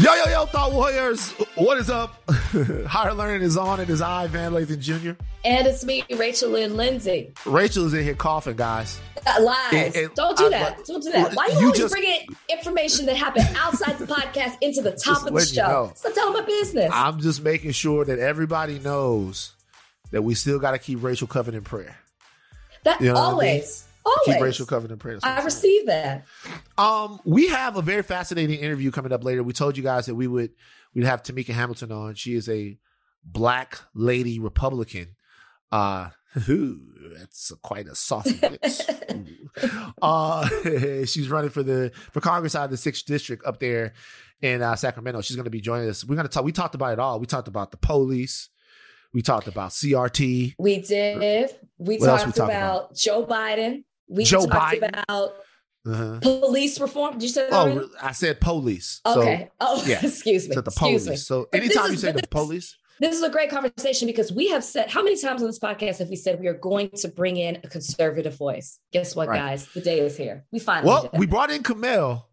Yo, yo, yo, Thought Warriors. What is up? Higher Learning is on. It is I, Van Lathan Jr. And it's me, Rachel Lynn Lindsay. Rachel is in here coughing, guys. Uh, lies. And, and Don't do I, that. Don't do that. Why you, you always just, bringing information that happened outside the podcast into the top of the show? You know, Stop telling my business. I'm just making sure that everybody knows that we still got to keep Rachel covered in prayer. That you know always. Always. Keep Rachel covered in prayer. I received that. Um, we have a very fascinating interview coming up later. We told you guys that we would we'd have Tamika Hamilton on. She is a black lady Republican. Uh, ooh, that's a, quite a soft uh, she's running for the for Congress out of the sixth district up there in uh, Sacramento. She's going to be joining us. We're going to talk. We talked about it all. We talked about the police. We talked about CRT. We did. We what talked we about, about Joe Biden. We Joe talked Biden. about uh-huh. police reform. Did you say that? Oh, already? I said police. Okay. So, oh, yeah. excuse me. Said the police. Me. So anytime is, you say the police. This is a great conversation because we have said how many times on this podcast have we said we are going to bring in a conservative voice? Guess what, right. guys? The day is here. We finally. Well, we brought in Kmele,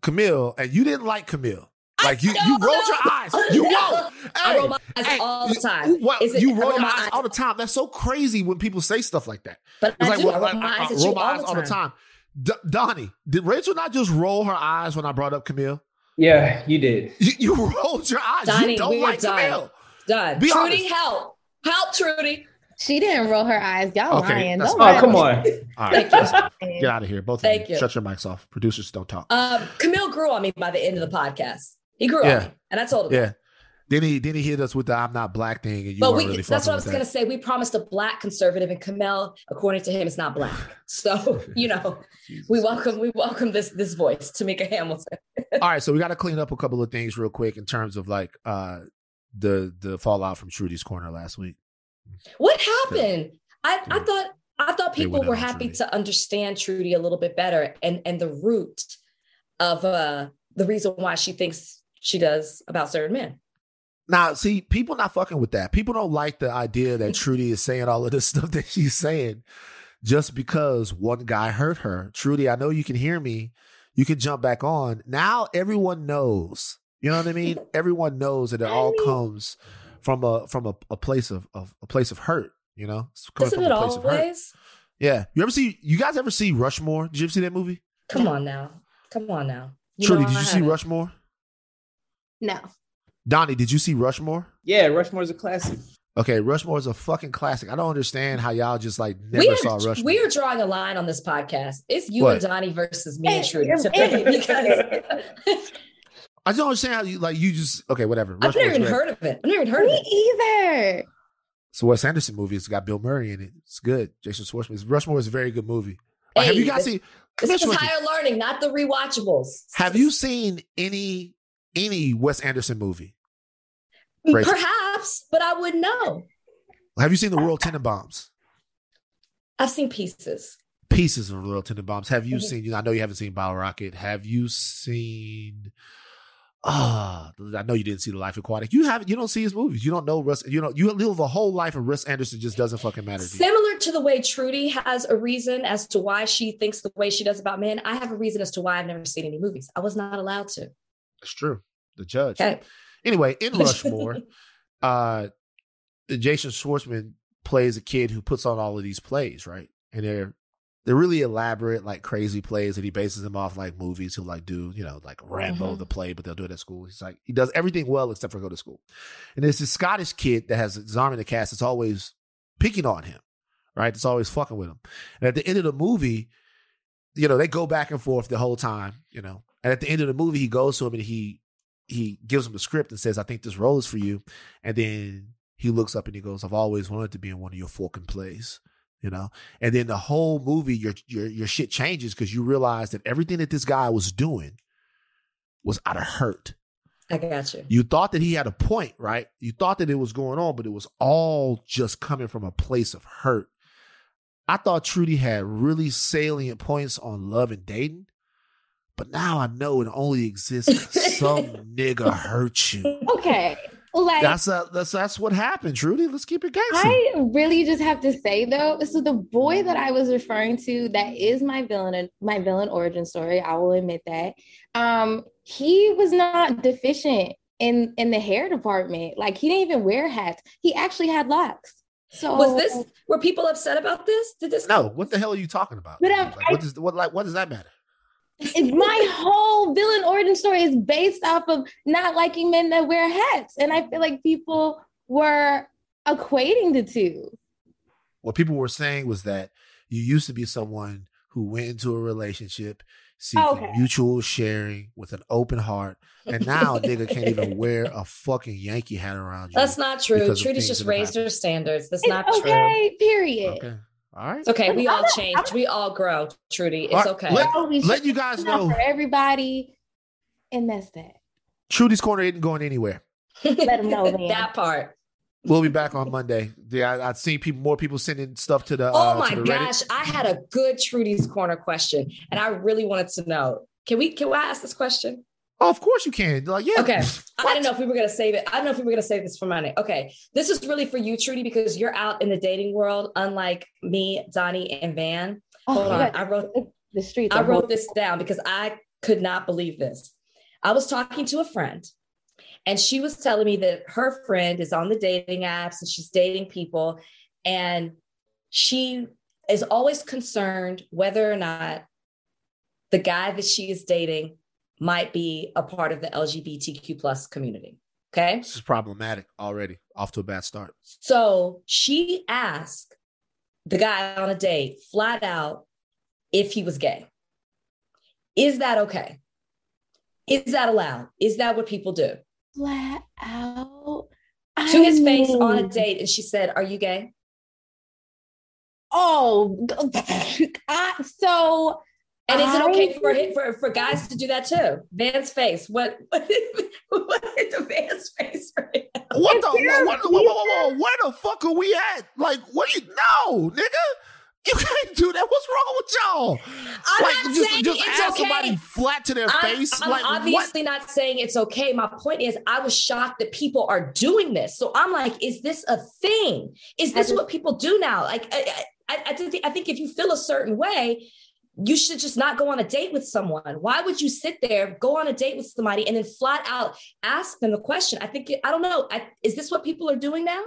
Kmele, and you didn't like Kmele. Like you, you rolled your eyes. You roll. Hey, I roll my eyes hey, all the time. What, it, you roll your eyes, eyes, all the time. That's so crazy when people say stuff like that. But it's I like, do. Well, I roll my eyes, roll my eyes all, the all the time. D- Donnie, did Rachel not just roll her eyes when I brought up Kmele? Yeah, you did. You, you rolled your eyes. Donnie, you don't like done. Kmele. Done. Be Trudy, honest. help. Help, Trudy. She didn't roll her eyes. Y'all okay, lying. Don't oh, come on. All right. Get out of here. Both Thank of you. you. Shut your mics off. Producers don't talk. Um, Kmele grew on me by the end of the podcast. He grew yeah. up, and I told him. Yeah. Then he then he hit us with the "I'm not black" thing, and you but we, really that's what I was going to say. We promised a black conservative, and Kmele, according to him, is not black. So you know, we welcome we welcome this this voice, Tamika Hamilton. All right, so we got to clean up a couple of things real quick in terms of like uh the the fallout from Trudy's corner last week. What happened? So, I I thought I thought people were happy to understand Trudy a little bit better and and the root of uh the reason why she thinks she does about certain men. Now, see, people not fucking with that. People don't like the idea that mm-hmm. Trudy is saying all of this stuff that she's saying just because one guy hurt her. Trudy, I know you can hear me. You can jump back on. Now everyone knows. You know what I mean? everyone knows that it all comes from a from a, a place of, of a place of hurt. You know, it's coming Isn't from a place always? of hurt. Yeah. You ever see? You guys ever see Rushmore? Did you ever see that movie? Come on now. Come on now. You Trudy, did you see Rushmore? No. Donnie, did you see Rushmore? Yeah, Rushmore's a classic. Okay, Rushmore is a fucking classic. I don't understand how y'all just like never are, saw Rushmore. We are drawing a line on this podcast. It's you what? and Donnie versus me and Trudy. because I don't understand how you like you just okay, whatever. Rushmore's I've never even great. heard of it. I've never even heard me of it. either. So Wes Anderson movie. It's got Bill Murray in it. It's good. Jason Schwartzman. Rushmore is a very good movie. Hey, have you guys seen? This is higher learning, not the rewatchables. Have you seen any any Wes Anderson movie? Perhaps, but I wouldn't know. Have you seen the Royal Tenenbaums? I've seen pieces. Pieces of Royal Tenenbaums. Have you mm-hmm. seen? I know you haven't seen Bottle Rocket. Have you seen? Ah, uh, I know you didn't see The Life Aquatic. You haven't. You don't see his movies. You don't know Russ. You know you live a whole life of Wes Anderson. Just doesn't fucking matter. To Similar to the way Trudy has a reason as to why she thinks the way she does about men. I have a reason as to why I've never seen any movies. I was not allowed to. That's true. The judge. Okay. Anyway, in Rushmore, uh, Jason Schwartzman plays a kid who puts on all of these plays, right? And they're they're really elaborate, like crazy plays that he bases them off like movies. He'll like do, you know, like Rambo mm-hmm. the play, but they'll do it at school. He's like he does everything well except for go to school. And there's this Scottish kid that has his arm in the cast that's always picking on him, right? That's always fucking with him. And at the end of the movie, you know, they go back and forth the whole time, you know. And at the end of the movie, he goes to him and he he gives him the script and says, I think this role is for you. And then he looks up and he goes, I've always wanted to be in one of your fucking plays. You know, and then the whole movie, your your your shit changes because you realize that everything that this guy was doing was out of hurt. I got you. You thought that he had a point, right? You thought that it was going on, but it was all just coming from a place of hurt. I thought Trudy had really salient points on love and dating, but now I know it only exists some nigga hurt you. Okay. like that's a, that's that's what happened, Trudy. Let's keep it gangster. I really just have to say though, so the boy that I was referring to, that is my villain, my villain origin story. I will admit that. Um, he was not deficient in in the hair department. Like he didn't even wear hats. He actually had locks. So was this? Were people upset about this? Did this? No. What the hell are you talking about? But um, like, what does what like what does that matter? My whole villain origin story is based off of not liking men that wear hats. And I feel like people were equating the two. What people were saying was that you used to be someone who went into a relationship seeking okay. mutual sharing with an open heart. And now a nigga can't even wear a fucking Yankee hat around you. That's not true. Trudy's just raised her standards. That's it's not okay, true. Okay, period. Okay. All right. It's okay. We all change. We all grow, Trudy. It's okay. Let, let you guys know. For everybody. And that's that. Trudy's Corner isn't going anywhere. Let them know that part. We'll be back on Monday. Yeah, I, have seen people, more people sending stuff to the. Oh uh, my the gosh, I had a good Trudy's Corner question, and I really wanted to know. Can we? Can I ask this question? Oh, of course you can. Like, yeah. Okay. What? I didn't know if we were gonna save it. I don't know if we were gonna save this for Monday. Okay. This is really for you, Trudy, because you're out in the dating world, unlike me, Donnie, and Van. Oh, Hold on. I wrote the street. I wrote this down because I could not believe this. I was talking to a friend, and she was telling me that her friend is on the dating apps and she's dating people, and she is always concerned whether or not the guy that she is dating might be a part of the LGBTQ plus community. Okay. This is problematic already, off to a bad start. So she asked the guy on a date flat out if he was gay. Is that okay? Is that allowed? Is that what people do? Flat out. To his face on a date. And she said, Are you gay? Oh, I, so and is it okay for for for guys to do that too? Van's face. What what, what is the Van's face right now? What the what, what, what, where the fuck are we at? Like, what do you know, nigga? You can't do that. What's wrong with y'all? I'm like, not just, saying just it's ask okay. somebody flat to their I'm, face. I'm like, obviously what? not saying it's okay. My point is, I was shocked that people are doing this. So I'm like, is this a thing? Is this what people do now? Like, I, I, I, think, I think if you feel a certain way, you should just not go on a date with someone. Why would you sit there, go on a date with somebody, and then flat out ask them the question? I think, I don't know. I, is this what people are doing now?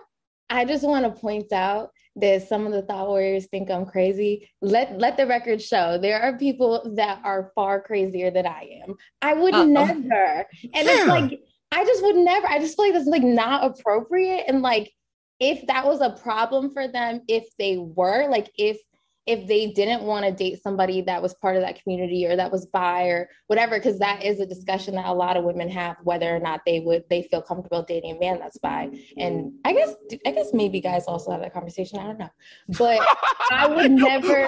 I just want to point out that some of the thought warriors think I'm crazy. Let let the record show there are people that are far crazier than I am. I would uh never. And yeah. it's like I just would never. I just feel like that's like not appropriate. And like if that was a problem for them, if they were like if if they didn't want to date somebody that was part of that community or that was bi or whatever because that is a discussion that a lot of women have whether or not they would they feel comfortable dating a man that's bi. And i guess i guess maybe guys also have that conversation i don't know. But i would never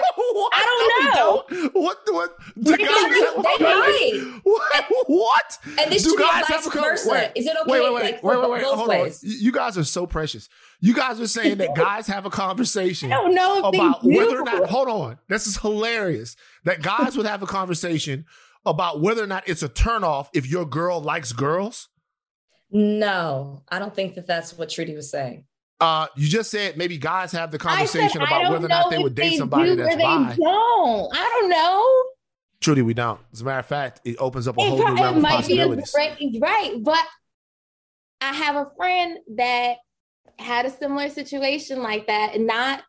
i don't know. What what? Do guys have a what, what? And this do guys have a versa. Wait, is it okay wait wait wait like, wait wait wait. hold ways? on you guys are so precious. You guys are saying that guys have a conversation I don't know about whether or not hold on. This is hilarious. That guys would have a conversation about whether or not it's a turnoff if your girl likes girls. No, I don't think that that's what Trudy was saying. Uh, you just said maybe guys have the conversation about whether or not they would date somebody that's bi. Don't. I don't know. Trudy, we don't. As a matter of fact, it opens up a it whole new realm of possibilities. right, but I have a friend that had a similar situation like that, not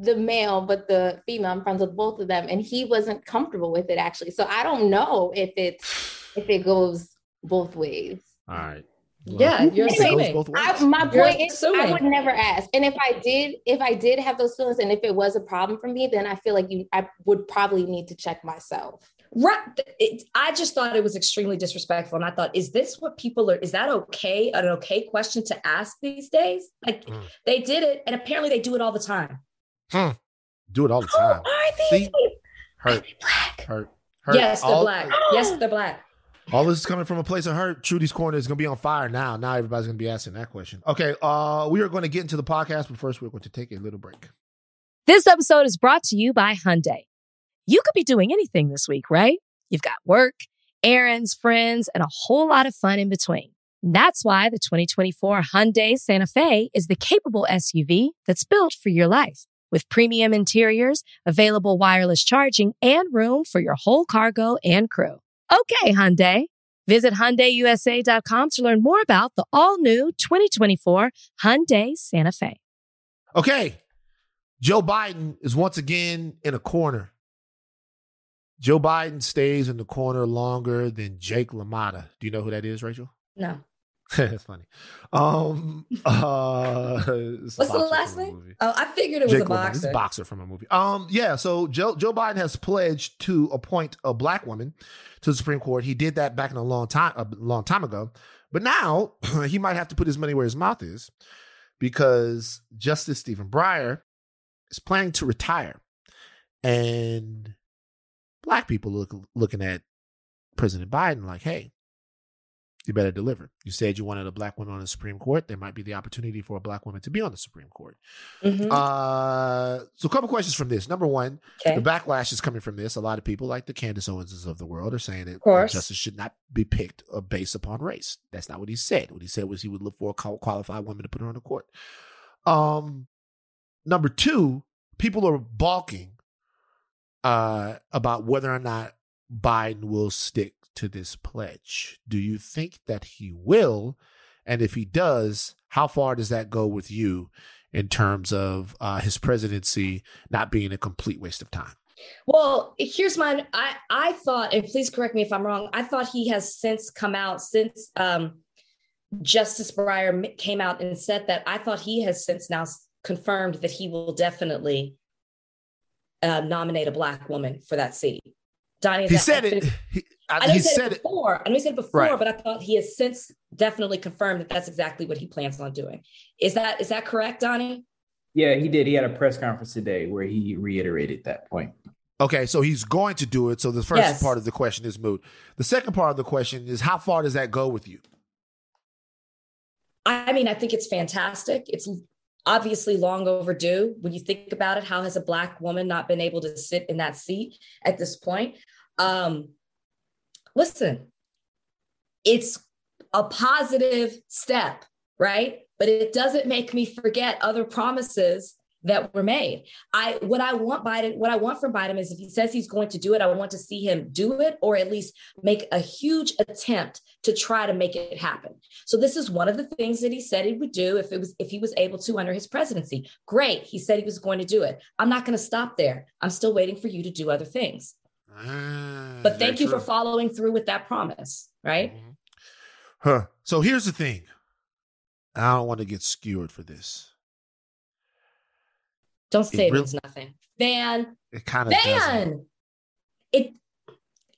the male, but the female. I'm friends with both of them, and he wasn't comfortable with it actually. So I don't know if it's if it goes both ways. All right. Well, yeah, you're assuming. I, my you're point is, assuming. I would never ask. And if I did, if I did have those feelings, and if it was a problem for me, then I feel like you, I would probably need to check myself. Right. It, I just thought it was extremely disrespectful, and I thought, is this what people are? Is that okay? An okay question to ask these days? Like mm. they did it, and apparently they do it all the time. Hmm. Do it all the time. are these? See? Hurt. Black. Hurt. Hurt. Yes, they're all, black. yes, they're black. All this is coming from a place of hurt. Trudy's corner is going to be on fire now. Now everybody's going to be asking that question. Okay, uh, we are going to get into the podcast, but first we're going to take a little break. This episode is brought to you by Hyundai. You could be doing anything this week, right? You've got work, errands, friends, and a whole lot of fun in between. That's why the 2024 Hyundai Santa Fe is the capable SUV that's built for your life. With premium interiors, available wireless charging, and room for your whole cargo and crew. Okay, Hyundai. Visit HyundaiUSA.com to learn more about the all-new 2024 Hyundai Santa Fe. Okay, Joe Biden is once again in a corner. Joe Biden stays in the corner longer than Jake LaMotta. Do you know who that is, Rachel? No. That's funny. Um, uh, What's the last name? Oh, I figured it was Jake a boxer. It's boxer from a movie. Um, yeah. So Joe Joe Biden has pledged to appoint a black woman to the Supreme Court. He did that back in a long time, a long time ago. But now he might have to put his money where his mouth is, because Justice Stephen Breyer is planning to retire, and black people look looking at President Biden like, hey you better deliver. You said you wanted a black woman on the Supreme Court. There might be the opportunity for a black woman to be on the Supreme Court. Mm-hmm. Uh, so, a couple questions from this. Number one, okay. the backlash is coming from this. A lot of people, like the Candace Owenses of the world, are saying that justice should not be picked uh, based upon race. That's not what he said. What he said was he would look for a qualified woman to put her on the court. Um, number two, people are balking uh, about whether or not Biden will stick to this pledge. Do you think that he will? And if he does, how far does that go with you in terms of uh, his presidency not being a complete waste of time? Well, here's mine. I I thought, and please correct me if I'm wrong. I thought he has since come out since um, Justice Breyer came out and said that. I thought he has since now confirmed that he will definitely uh, nominate a black woman for that seat. Donnie, he said it. He, I know he said, it before. It. I know he said it before, right. but I thought he has since definitely confirmed that that's exactly what he plans on doing. Is that is that correct, Donnie? Yeah, he did. He had a press conference today where he reiterated that point. Okay, so he's going to do it. So the first yes. part of the question is moot. The second part of the question is how far does that go with you? I mean, I think it's fantastic. It's obviously long overdue when you think about it. How has a black woman not been able to sit in that seat at this point? Um, listen, it's a positive step, right? But it doesn't make me forget other promises that were made. I what I want Biden, what I want from Biden is if he says he's going to do it, I want to see him do it or at least make a huge attempt to try to make it happen. So this is one of the things that he said he would do if it was if he was able to under his presidency. Great. He said he was going to do it. I'm not going to stop there. I'm still waiting for you to do other things. Ah, but thank you true. for following through with that promise, right? Mm-hmm. Huh. So here's the thing. I don't want to get skewered for this. Don't say it, means nothing. Van. It kind of Van. It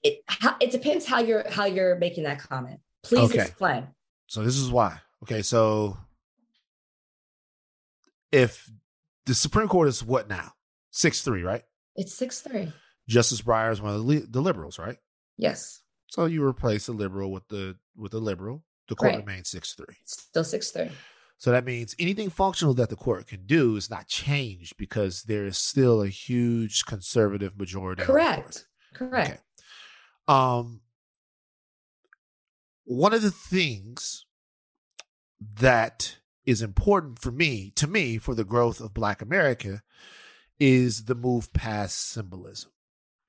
it it depends how you're how you're making that comment. Please okay. explain. So this is why. Okay, so if the Supreme Court is what now? Six three, right? It's six three. Justice Breyer is one of the, the liberals, right? Yes. So you replace the liberal with the with the liberal. The court right. remains six three. Still six three. So that means anything functional that the court can do is not changed because there is still a huge conservative majority. Correct. Correct. Okay. Um, one of the things that is important for me, to me, for the growth of Black America, is the move past symbolism.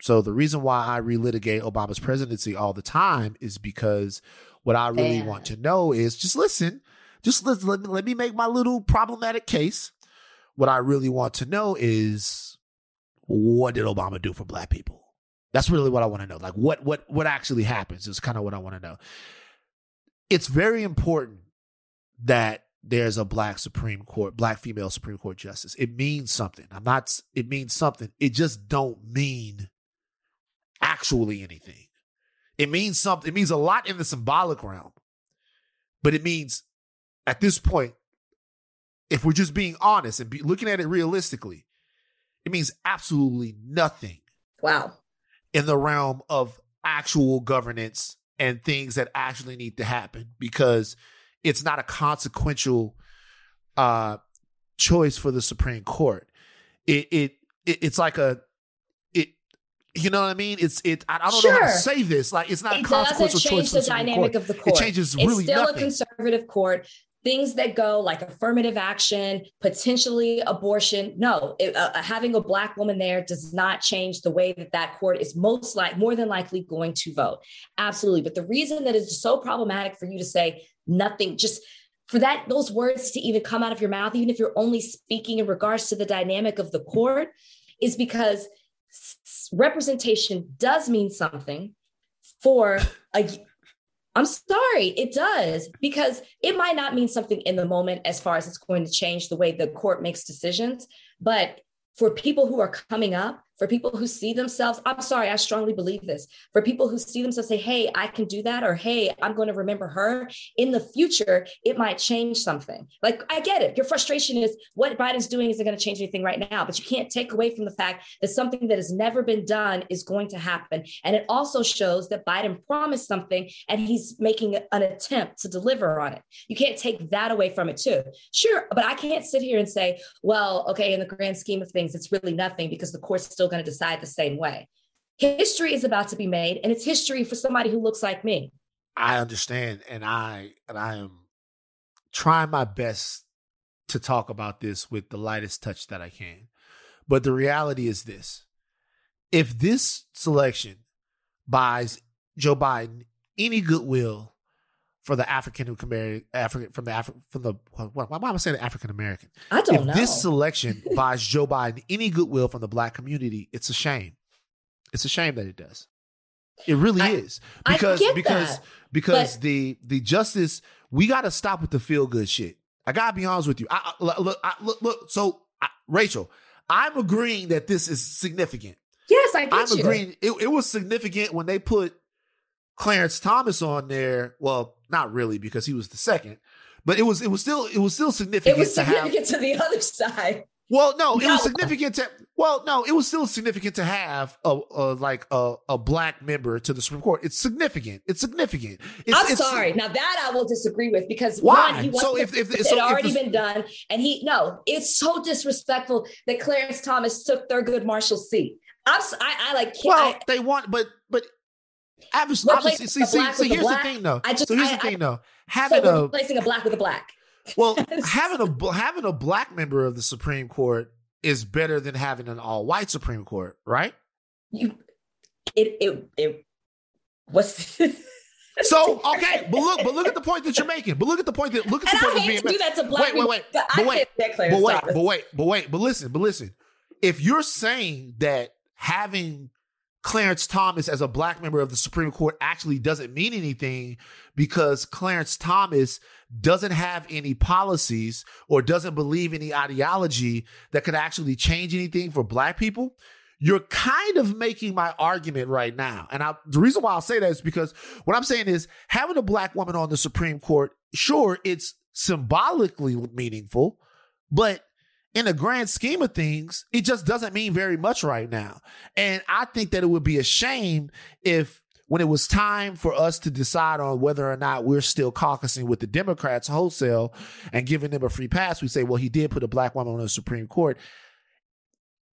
So the reason why I relitigate Obama's presidency all the time is because what I really Damn. want to know is just listen, just let, let, let me make my little problematic case. What I really want to know is what did Obama do for black people? That's really what I want to know. Like what what what actually happens is kind of what I want to know. It's very important that there's a black Supreme Court, black female Supreme Court justice. It means something. I'm not it means something. It just don't mean actually anything. It means something. It means a lot in the symbolic realm. But it means at this point, if we're just being honest and be, looking at it realistically, it means absolutely nothing. Wow. In the realm of actual governance and things that actually need to happen because it's not a consequential uh, choice for the Supreme Court. It, it, it it's like a you know what I mean? It's it. I, I don't sure. know how to say this. Like it's not it a consequential doesn't change the dynamic of the court. It changes really it's still nothing. a conservative court things that go like affirmative action, potentially abortion. No, it, uh, having a black woman there does not change the way that that court is most like more than likely going to vote. Absolutely. But the reason that it's so problematic for you to say nothing, just for that, those words to even come out of your mouth, even if you're only speaking in regards to the dynamic of the court, is because representation does mean something for a I'm sorry, it does, because it might not mean something in the moment as far as it's going to change the way the court makes decisions. But for people who are coming up, for people who see themselves, I'm sorry, I strongly believe this. For people who see themselves say, hey, I can do that, or hey, I'm going to remember her in the future, it might change something. Like, I get it. Your frustration is what Biden's doing isn't going to change anything right now, but you can't take away from the fact that something that has never been done is going to happen. And it also shows that Biden promised something and he's making an attempt to deliver on it. You can't take that away from it, too. Sure, but I can't sit here and say, well, okay, in the grand scheme of things, it's really nothing because the court's still going to decide the same way. History is about to be made, and it's history for somebody who looks like me. I understand, and I and I am trying my best to talk about this with the lightest touch that I can. But the reality is this: if this selection buys Joe Biden any goodwill for the African who marry African from the Afri- from the why, why am I saying African American? I don't if know. this selection buys Joe Biden any goodwill from the black community, it's a shame. It's a shame that it does. It really I, is because because that, because but, the the justice we got to stop with the feel good shit. I gotta be honest with you. I, I look, I, look, look. So I, Rachel, I'm agreeing that this is significant. Yes, I you. agreeing. It, it was significant when they put Clarence Thomas on there. Well, not really because he was the second, but it was it was still it was still significant. It was to significant have, to the other side. Well, no, it no. was significant to. Well, no, it was still significant to have a, a like a, a black member to the Supreme Court. It's significant. It's significant. It's, I'm it's, sorry. Now that I will disagree with because why? One, he so if, if, it so already if been done, and he no, it's so disrespectful that Clarence Thomas took Thurgood Marshall's seat. I'm, I, I like. Well, I, they want, but but obviously, see, see, see, here's the thing though. I just, so here's I, the thing though. Having so a replacing a black with a black. Well, having a having a black member of the Supreme Court is better than having an all white Supreme Court, right? You, it, it, it. What's so okay, but look, but look at the point that you're making. But look at the point that look at and the point I that's being do that to black wait, wait, wait, but, wait, wait, but wait, but wait, but wait, but listen, but listen. If you're saying that having Clarence Thomas as a black member of the Supreme Court actually doesn't mean anything because Clarence Thomas doesn't have any policies or doesn't believe any ideology that could actually change anything for black people, you're kind of making my argument right now. And I, the reason why I'll say that is because what I'm saying is having a black woman on the Supreme Court, sure, it's symbolically meaningful, but in the grand scheme of things, it just doesn't mean very much right now. And I think that it would be a shame if when it was time for us to decide on whether or not we're still caucusing with the Democrats wholesale and giving them a free pass, we say, well, he did put a black woman on the Supreme Court.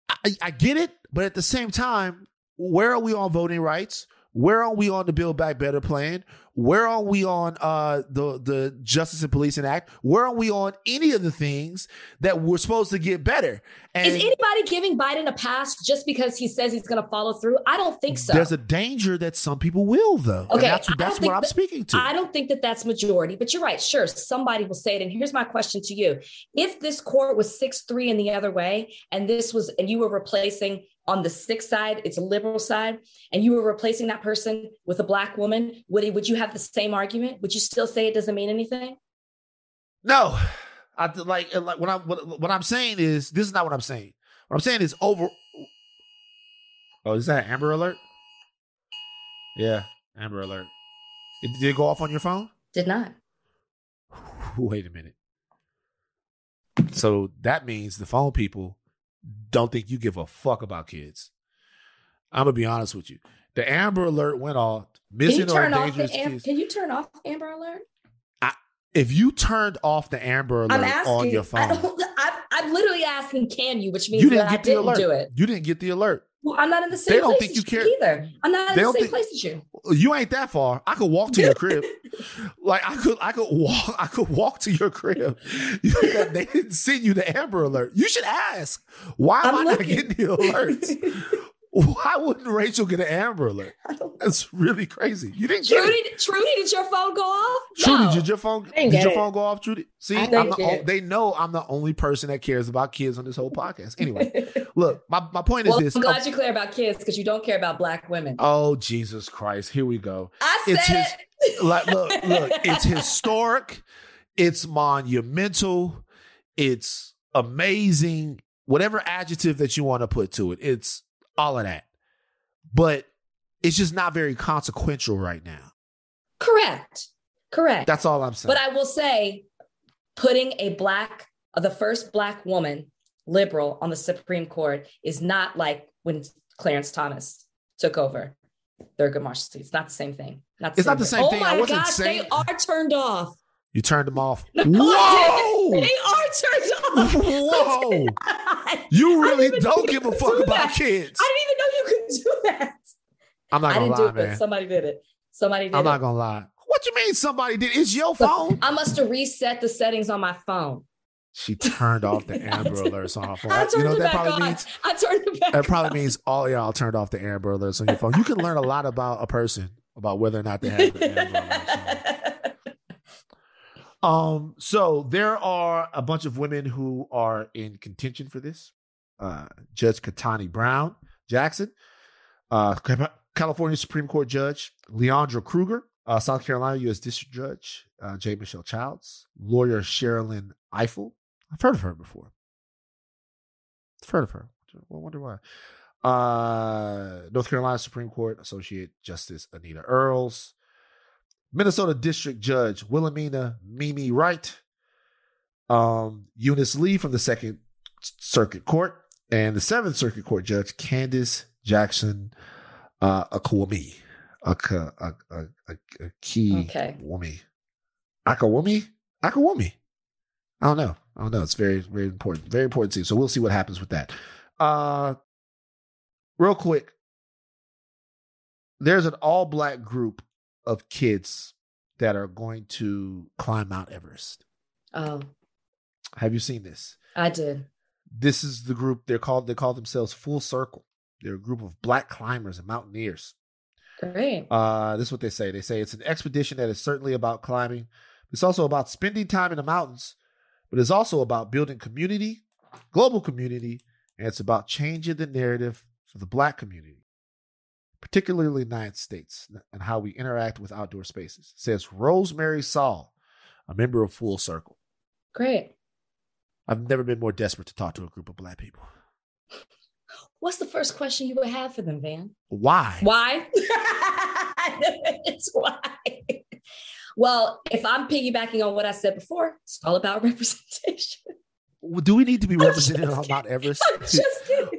I, I get it, but at the same time, where are we on voting rights? Where are we on the Build Back Better plan? Where are we on uh, the the Justice and Policing Act? Where are we on any of the things that we're supposed to get better? And Is anybody giving Biden a pass just because he says he's going to follow through? I don't think so. There's a danger that some people will, though. Okay, and that's, that's what I'm that, speaking to. I don't think that that's majority, but you're right. Sure, somebody will say it. And here's my question to you: If this court was six three in the other way, and this was, and you were replacing on the sick side, it's a liberal side, and you were replacing that person with a black woman, would it, would you have the same argument? Would you still say it doesn't mean anything? No, I like uh, like what I'm what, what I'm saying is this is not what I'm saying. What I'm saying is over. Oh, is that Amber Alert? Yeah, Amber Alert. It, did it go off on your phone? Did not. Wait a minute. So that means the phone people don't think you give a fuck about kids. I'm gonna be honest with you. The Amber Alert went off. Missing or dangerous am- kids. Can you turn off Amber Alert? I, if you turned off the Amber Alert asking, on your phone, I am literally asking, can you? Which means you didn't that get I the didn't alert. do it. You didn't get the alert. Well, I'm not in the same. They don't think you care either. I'm not in the same think, place as you. You ain't that far. I could walk to your crib. like I could, I could walk. I could walk to your crib. they didn't send you the Amber Alert. You should ask. Why am I'm I looking. not getting the alerts? Why wouldn't Rachel get an Amber Alert? That's really crazy. You didn't Trudy, get Trudy, did your phone go off? Trudy, no. did your phone did your it. phone go off, Trudy? See, I'm the, they know I'm the only person that cares about kids on this whole podcast. Anyway, look, my, my point well, is this. I'm glad oh, you clear about kids because you don't care about black women. Oh, Jesus Christ. Here we go. I said it's his, it. like, look, look, it's historic, it's monumental, it's amazing, whatever adjective that you want to put to it. It's all of that. But it's just not very consequential right now. Correct. Correct. That's all I'm saying. But I will say, putting a black, uh, the first black woman liberal on the Supreme Court is not like when Clarence Thomas took over Thurgood Marshall. It's not the same thing. Not the it's not the same thing. Oh my gosh, saying... they are turned off. You turned them off. No, Whoa! They are turned off. Whoa! you really don't give a fuck about that. kids. I didn't even know you could do that. I'm not gonna I didn't lie, do it, man. Somebody did it. Somebody did I'm it. not gonna lie. What you mean somebody did? It's your phone. I must have reset the settings on my phone. She turned off the Amber Alerts on her phone. I you know what that probably on. means? I turned it back. It probably on. means all y'all turned off the Amber Alerts on your phone. You can learn a lot about a person about whether or not they have the Amber Alerts. Um, so there are a bunch of women who are in contention for this. Uh, Judge Ketanji Brown Jackson, uh, California Supreme Court Judge Leondra Kruger, uh, South Carolina U.S. District Judge uh, J. Michelle Childs, lawyer Sherrilyn Ifill. I've heard of her before. I've heard of her. I wonder why. Uh, North Carolina Supreme Court Associate Justice Anita Earls, Minnesota District Judge Wilhelmina Mimi Wright, um, Eunice Lee from the Second Circuit Court, and the Seventh Circuit Court Judge Candace Jackson uh, Akiwumi. Aka, a, a, a, a okay. woman. Akiwumi? Akiwumi. I don't know. I don't know. It's very, very important. Very important to. So we'll see what happens with that. Uh real quick. There's an all black group of kids that are going to climb Mount Everest. Oh. Have you seen this? I did. This is the group they're called they call themselves Full Circle. They're a group of black climbers and mountaineers. Great. Uh this is what they say. They say it's an expedition that is certainly about climbing. It's also about spending time in the mountains, but it's also about building community, global community, and it's about changing the narrative for the black community particularly the United States, and how we interact with outdoor spaces, says Rosemary Saal, a member of Full Circle. Great. I've never been more desperate to talk to a group of black people. What's the first question you would have for them, Van? Why? Why? it's why. Well, if I'm piggybacking on what I said before, it's all about representation do we need to be represented on Mount Everest?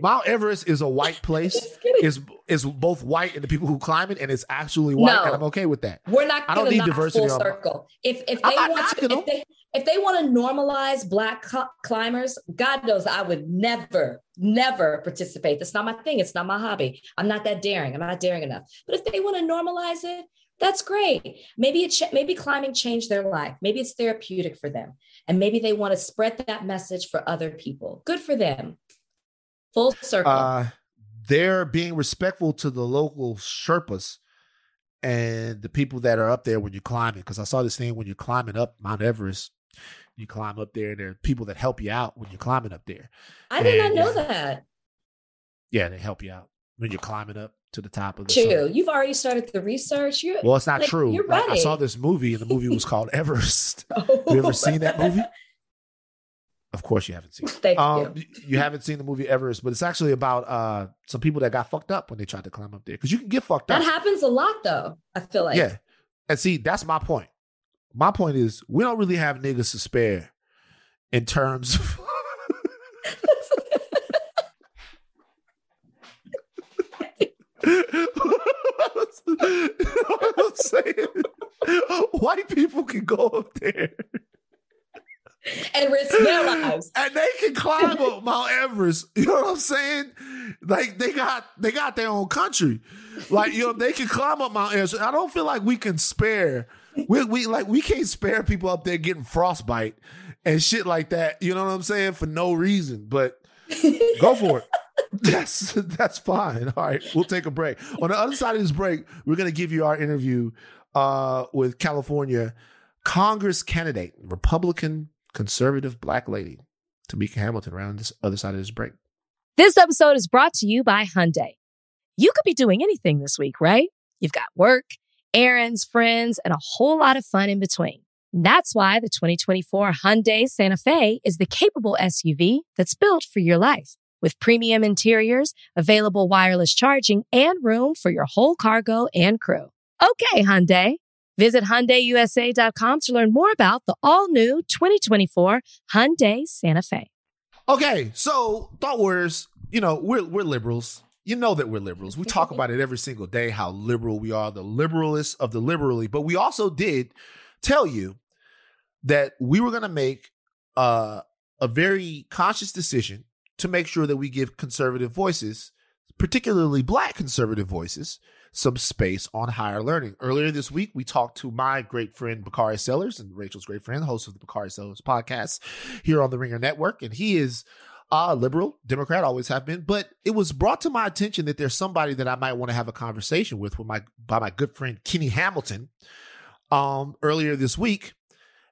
Mount Everest is a white place. Is is both white and the people who climb it, and it's actually white, no, and I'm okay with that. We're not. I don't need diversity. Full circle. If if they want to, if they, if they want to normalize black climbers, God knows I would never, never participate. That's not my thing. It's not my hobby. I'm not that daring. I'm not daring enough. But if they want to normalize it, that's great. Maybe it maybe climbing changed their life. Maybe it's therapeutic for them. And maybe they want to spread that message for other people. Good for them. Full circle. Uh, they're being respectful to the local Sherpas and the people that are up there when you're climbing. Because I saw this thing when you're climbing up Mount Everest, you climb up there, and there are people that help you out when you're climbing up there. I did and, not know that. Yeah, they help you out when you're climbing up to the top of the True. Sun. You've already started the research. You're, well, it's not like, true. You're ready. I, I, saw this movie, and the movie was called Everest. oh. You ever seen that movie? Of course, you haven't seen. It. Thank um, you. You haven't seen the movie Everest, but it's actually about uh, some people that got fucked up when they tried to climb up there. Because you can get fucked that up. That happens a lot, though. I feel like. Yeah, and see, that's my point. My point is, we don't really have niggas to spare in terms of I'm saying white people can go up there. and risk their lives. And they can climb up Mount Everest. You know what I'm saying? Like they got they got their own country. Like you know they can climb up Mount Everest. I don't feel like we can spare. We, we like we can't spare people up there getting frostbite and shit like that. You know what I'm saying? For no reason. But go for it. That's that's fine. All right, we'll take a break. On the other side of this break, we're gonna give you our interview uh, with California Congress candidate, Republican conservative black lady, Tamika Hamilton, around this other side of this break. This episode is brought to you by Hyundai. You could be doing anything this week, right? You've got work, errands, friends, and a whole lot of fun in between. That's why the 2024 Hyundai Santa Fe is the capable SUV that's built for your life. With premium interiors, available wireless charging, and room for your whole cargo and crew. Okay, Hyundai. Visit HyundaiUSA.com to learn more about the all-new 2024 Hyundai Santa Fe. Okay, so Thought Warriors, you know, we're, we're liberals. You know that we're liberals. We talk about it every single day, how liberal we are, the liberalist of the liberally. But we also did tell you that we were going to make uh, a very conscious decision to make sure that we give conservative voices, particularly black conservative voices, some space on higher learning. Earlier this week, we talked to my great friend Bakari Sellers and Rachel's great friend, host of the Bakari Sellers podcast here on the Ringer Network, and he is a liberal, Democrat, always have been. But it was brought to my attention that there's somebody that I might want to have a conversation with, with my by my good friend Kenny Hamilton, um, earlier this week,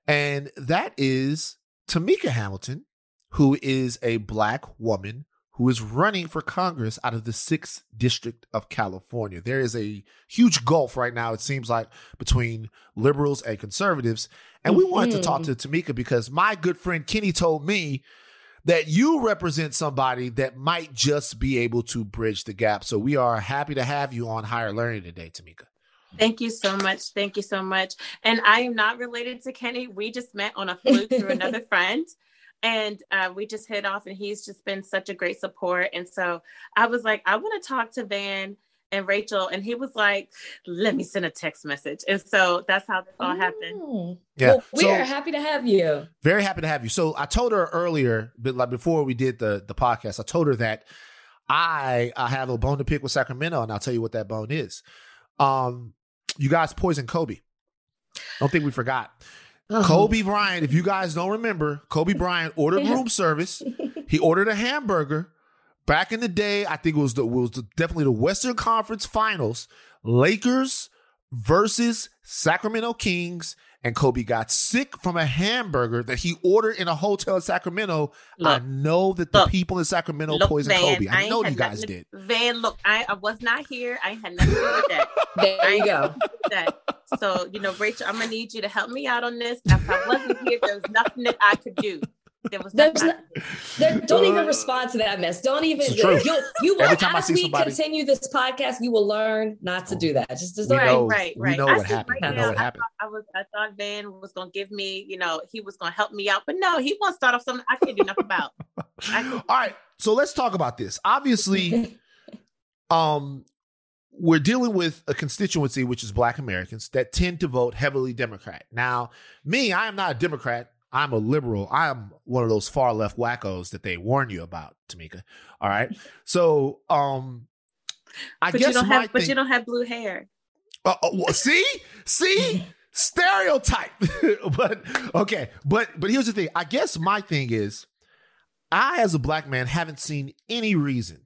and that is Tamika Hamilton, who is a black woman who is running for Congress out of the 6th District of California. There is a huge gulf right now, it seems like, between liberals and conservatives. And we mm-hmm. wanted to talk mm-hmm. to Tamika because my good friend Kenny told me that you represent somebody that might just be able to bridge the gap. So we are happy to have you on Higher Learning today, Tamika. Thank you so much. Thank you so much. And I am not related to Kenny. We just met on a fluke through another friend and uh, we just hit off and he's just been such a great support and so i was like i want to talk to van and rachel and he was like let me send a text message and so that's how this all happened. Oh. yeah well, we so, are happy to have you. Very happy to have you. So i told her earlier but like before we did the the podcast i told her that i i have a bone to pick with sacramento and i'll tell you what that bone is. Um you guys poisoned kobe. I don't think we forgot uh-huh. Kobe Bryant, if you guys don't remember, Kobe Bryant ordered room service. He ordered a hamburger. Back in the day, I think it was the it was the, definitely the Western Conference Finals. Lakers versus Sacramento Kings, and Kobe got sick from a hamburger that he ordered in a hotel in Sacramento. Look, I know that the look, people in Sacramento look, poisoned Van, Kobe. I, I know you guys to, did. Van, look, I, I was not here. I had nothing to do with that. there you go. That. So, you know, Rachel, I'm gonna need you to help me out on this. If I wasn't here, there was nothing that I could do. There was There's not, there, don't even respond to that mess. Don't even. You, you will, Every time as we somebody, continue this podcast, you will learn not to do that. Just, just right, know, right, right. We know I what happened. Right know what happened. I thought, I was, I thought Van was gonna give me, you know, he was gonna help me out, but no, he wants to start off something I can't do nothing about. All right, so let's talk about this. Obviously, um, we're dealing with a constituency which is black americans that tend to vote heavily democrat now me i am not a democrat I'm a liberal. I am one of those far left wackos that they warn you about, Tamika. All right. So, um, I but guess you don't have, thing, but you don't have blue hair. Uh, uh, see, see, stereotype. but okay, but but here's the thing. I guess my thing is, I as a black man haven't seen any reason,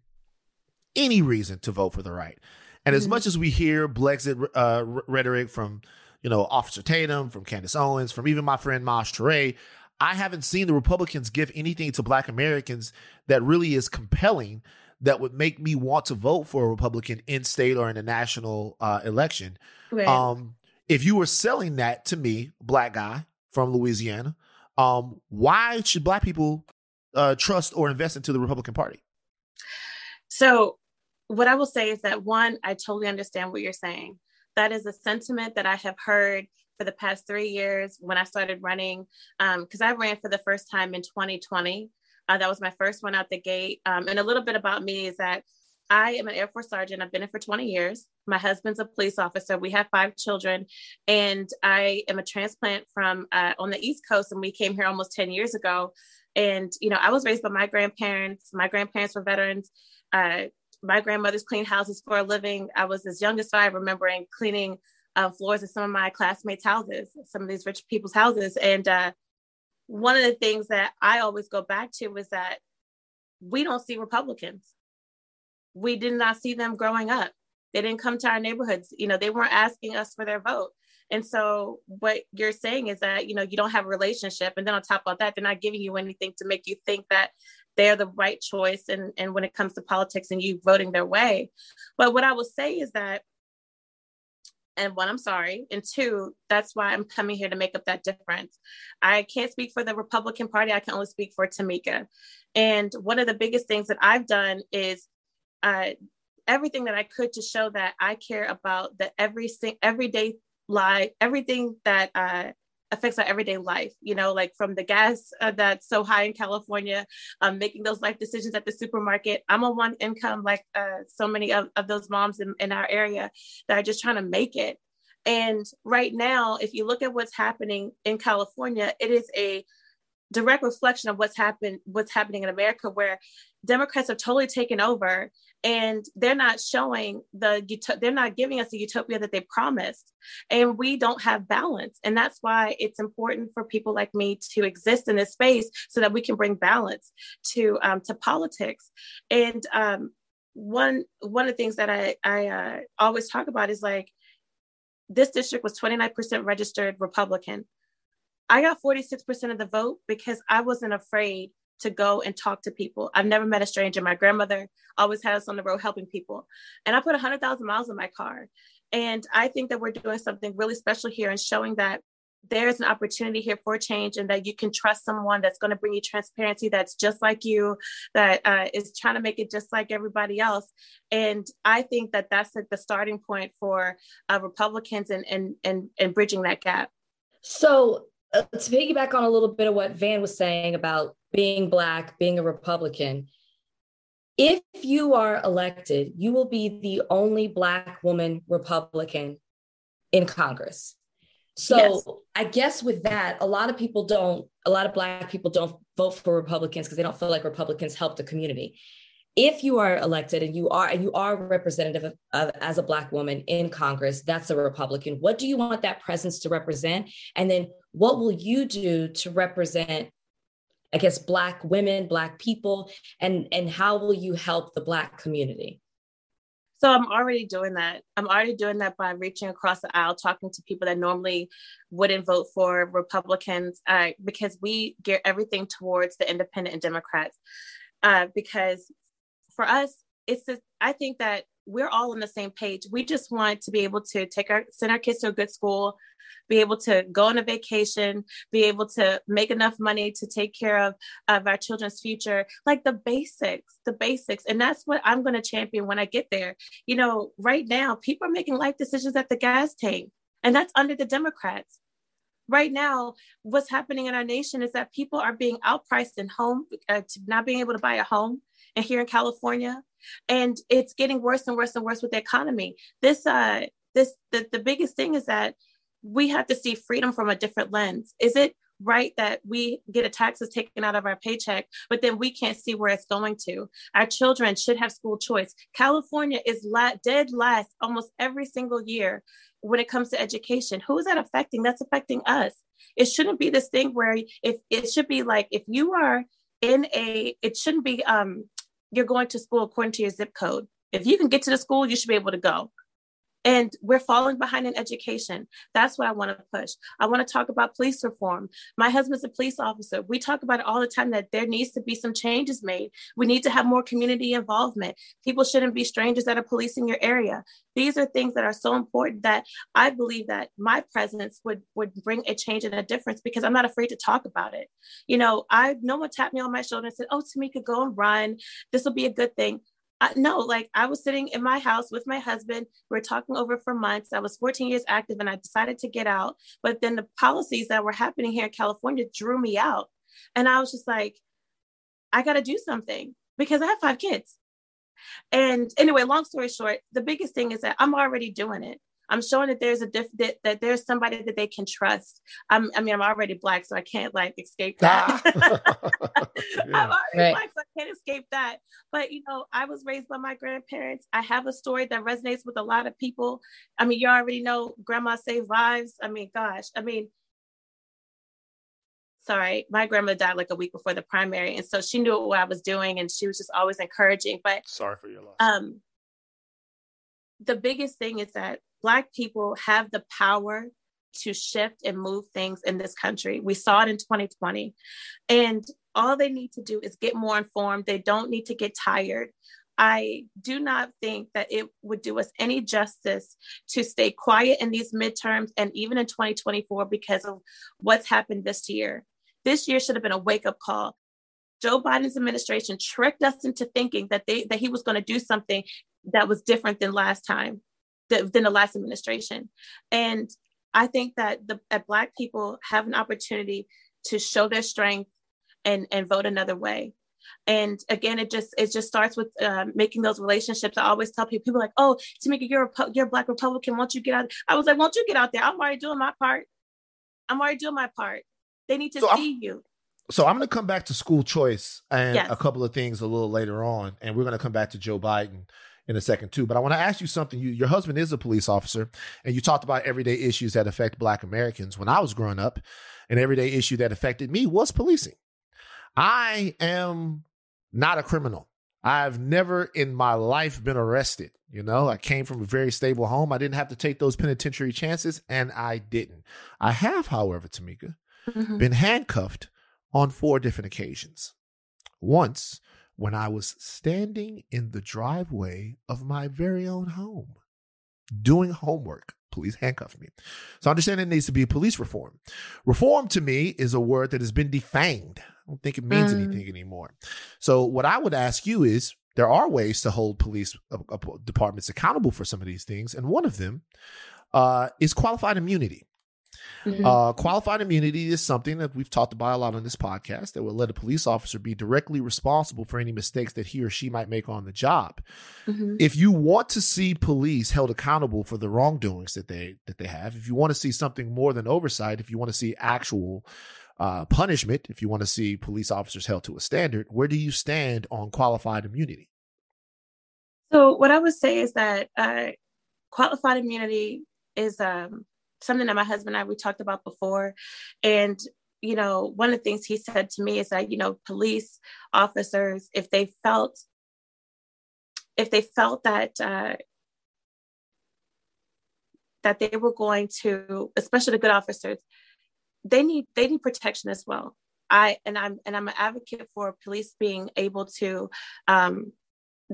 any reason to vote for the right. And as mm-hmm. much as we hear Blexit uh, rhetoric from you know, Officer Tatum, from Candace Owens, from even my friend Maj Toure. I haven't seen the Republicans give anything to Black Americans that really is compelling that would make me want to vote for a Republican in state or in a national uh, election. Right. Um, if you were selling that to me, black guy from Louisiana, um, why should Black people uh, trust or invest into the Republican Party? So, what I will say is that one, I totally understand what you're saying that is a sentiment that I have heard for the past three years when I started running, because um, I ran for the first time in 2020. Uh, that was my first one out the gate. Um, and a little bit about me is that I am an Air Force sergeant. I've been it for 20 years. My husband's a police officer. We have five children, and I am a transplant from uh, on the East Coast, and we came here almost 10 years ago. And, you know, I was raised by my grandparents. My grandparents were veterans. Uh, my grandmother's cleaned houses for a living. I was as young as five, remembering cleaning uh, floors of some of my classmates' houses, some of these rich people's houses. And uh, one of the things that I always go back to is that we don't see Republicans. We did not see them growing up. They didn't come to our neighborhoods. You know, they weren't asking us for their vote. And so what you're saying is that, you know, you don't have a relationship. And then on top of that, they're not giving you anything to make you think that they're the right choice and, and when it comes to politics and you voting their way. But what I will say is that and one, I'm sorry. And two, that's why I'm coming here to make up that difference. I can't speak for the Republican Party. I can only speak for Tamika. And one of the biggest things that I've done is uh, everything that I could to show that I care about the every everyday life, everything that uh, affects our everyday life. You know, like from the gas uh, that's so high in California, um, making those life decisions at the supermarket. I'm on one income, like uh, so many of, of those moms in, in our area that are just trying to make it. And right now, if you look at what's happening in California, it is a direct reflection of what's happened what's happening in America where Democrats have totally taken over and they're not showing the they're not giving us the utopia that they promised. And we don't have balance. And that's why it's important for people like me to exist in this space so that we can bring balance to um, to politics. And um, one one of the things that I I uh, always talk about is like this district was 29% registered Republican. I got 46% of the vote because I wasn't afraid to go and talk to people. I've never met a stranger. My grandmother always had us on the road helping people. And I put 100,000 miles in my car. And I think that we're doing something really special here and showing that there's an opportunity here for change and that you can trust someone that's going to bring you transparency that's just like you that uh, is trying to make it just like everybody else and i think that that's like the starting point for uh, republicans and, and and and bridging that gap so uh, to piggyback on a little bit of what van was saying about being Black, being a Republican, if you are elected, you will be the only Black woman Republican in Congress. So yes. I guess with that, a lot of people don't, a lot of Black people don't vote for Republicans because they don't feel like Republicans help the community. If you are elected and you are and you are representative of, of, as a Black woman in Congress, that's a Republican. What do you want that presence to represent? And then what will you do to represent I guess black women, black people, and and how will you help the black community? So I'm already doing that. I'm already doing that by reaching across the aisle, talking to people that normally wouldn't vote for Republicans, uh, because we gear everything towards the independent and Democrats. Uh, because for us, it's just, I think that we're all on the same page. We just want to be able to take our send our kids to a good school, be able to go on a vacation, be able to make enough money to take care of, of our children's future, like the basics, the basics. And that's what I'm going to champion when I get there. You know, right now, people are making life decisions at the gas tank, and that's under the Democrats. Right now, what's happening in our nation is that people are being outpriced in home, uh, to not being able to buy a home. And here in California, and it's getting worse and worse and worse with the economy. This, uh, this, the, the biggest thing is that we have to see freedom from a different lens. Is it right that we get a taxes taken out of our paycheck, but then we can't see where it's going to? Our children should have school choice. California is la- dead last almost every single year when it comes to education. Who is that affecting? That's affecting us. It shouldn't be this thing where if it should be like if you are in a, it shouldn't be um you're going to school according to your zip code. If you can get to the school, you should be able to go. And we're falling behind in education. That's what I want to push. I want to talk about police reform. My husband's a police officer. We talk about it all the time that there needs to be some changes made. We need to have more community involvement. People shouldn't be strangers that are policing your area. These are things that are so important that I believe that my presence would would bring a change and a difference because I'm not afraid to talk about it. You know, I no one tapped me on my shoulder and said, "Oh, Tamika, go and run. This will be a good thing." I, no, like I was sitting in my house with my husband. We are talking over for months. I was 14 years active and I decided to get out. But then the policies that were happening here in California drew me out. And I was just like, I got to do something because I have five kids. And anyway, long story short, the biggest thing is that I'm already doing it. I'm showing that there's a diff that, that there's somebody that they can trust. I'm, I mean, I'm already black, so I can't like escape that. yeah. I'm already right. black, so I can't escape that. But you know, I was raised by my grandparents. I have a story that resonates with a lot of people. I mean, you already know grandma saved lives. I mean, gosh, I mean, sorry, my grandma died like a week before the primary, and so she knew what I was doing, and she was just always encouraging. But sorry for your loss. Um, the biggest thing is that Black people have the power to shift and move things in this country. We saw it in 2020. And all they need to do is get more informed. They don't need to get tired. I do not think that it would do us any justice to stay quiet in these midterms and even in 2024 because of what's happened this year. This year should have been a wake up call. Joe Biden's administration tricked us into thinking that they that he was going to do something that was different than last time than the last administration. And I think that the that Black people have an opportunity to show their strength and and vote another way. And again, it just it just starts with uh, making those relationships. I always tell people, people like, "Oh, Tamika, you're a you're a Black Republican. Won't you get out?" I was like, "Won't you get out there? I'm already doing my part. I'm already doing my part. They need to so see I'm, you." So I'm going to come back to school choice and yes. a couple of things a little later on, and we're going to come back to Joe Biden in a second too. But I want to ask you something. You, your husband is a police officer, and you talked about everyday issues that affect Black Americans. When I was growing up, an everyday issue that affected me was policing. I am not a criminal. I've never in my life been arrested. You know, I came from a very stable home. I didn't have to take those penitentiary chances, and I didn't. I have, however, Tamika, mm-hmm. been handcuffed on four different occasions. Once when I was standing in the driveway of my very own home doing homework. Police handcuffed me. So I understand there needs to be police reform. Reform to me is a word that has been defanged. I don't think it means mm. anything anymore. So what I would ask you is there are ways to hold police uh, uh, departments accountable for some of these things. And one of them uh, is qualified immunity. Mm-hmm. Uh, qualified immunity is something that we've talked about a lot on this podcast that will let a police officer be directly responsible for any mistakes that he or she might make on the job. Mm-hmm. If you want to see police held accountable for the wrongdoings that they that they have, if you want to see something more than oversight, if you want to see actual uh, punishment, if you want to see police officers held to a standard, where do you stand on qualified immunity? So, what I would say is that uh, qualified immunity is um, something that my husband and I we talked about before, and you know one of the things he said to me is that you know police officers if they felt if they felt that uh, that they were going to especially the good officers they need they need protection as well. I and i'm and i'm an advocate for police being able to um,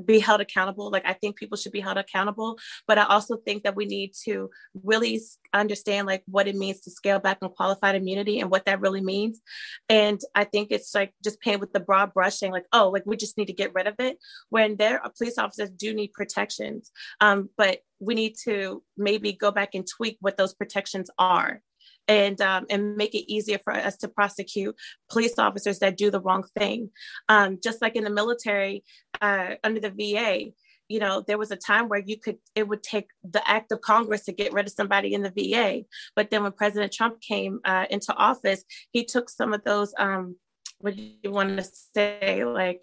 be held accountable. Like I think people should be held accountable, but I also think that we need to really understand like what it means to scale back on qualified immunity and what that really means. And I think it's like just paint with the broad brushing, like oh, like we just need to get rid of it. When there are police officers do need protections, um, but we need to maybe go back and tweak what those protections are and um, and make it easier for us to prosecute police officers that do the wrong thing. Um, just like in the military, uh, under the VA, you know, there was a time where you could it would take the act of Congress to get rid of somebody in the VA, but then when President Trump came uh, into office, he took some of those. Um, what do you want to say, like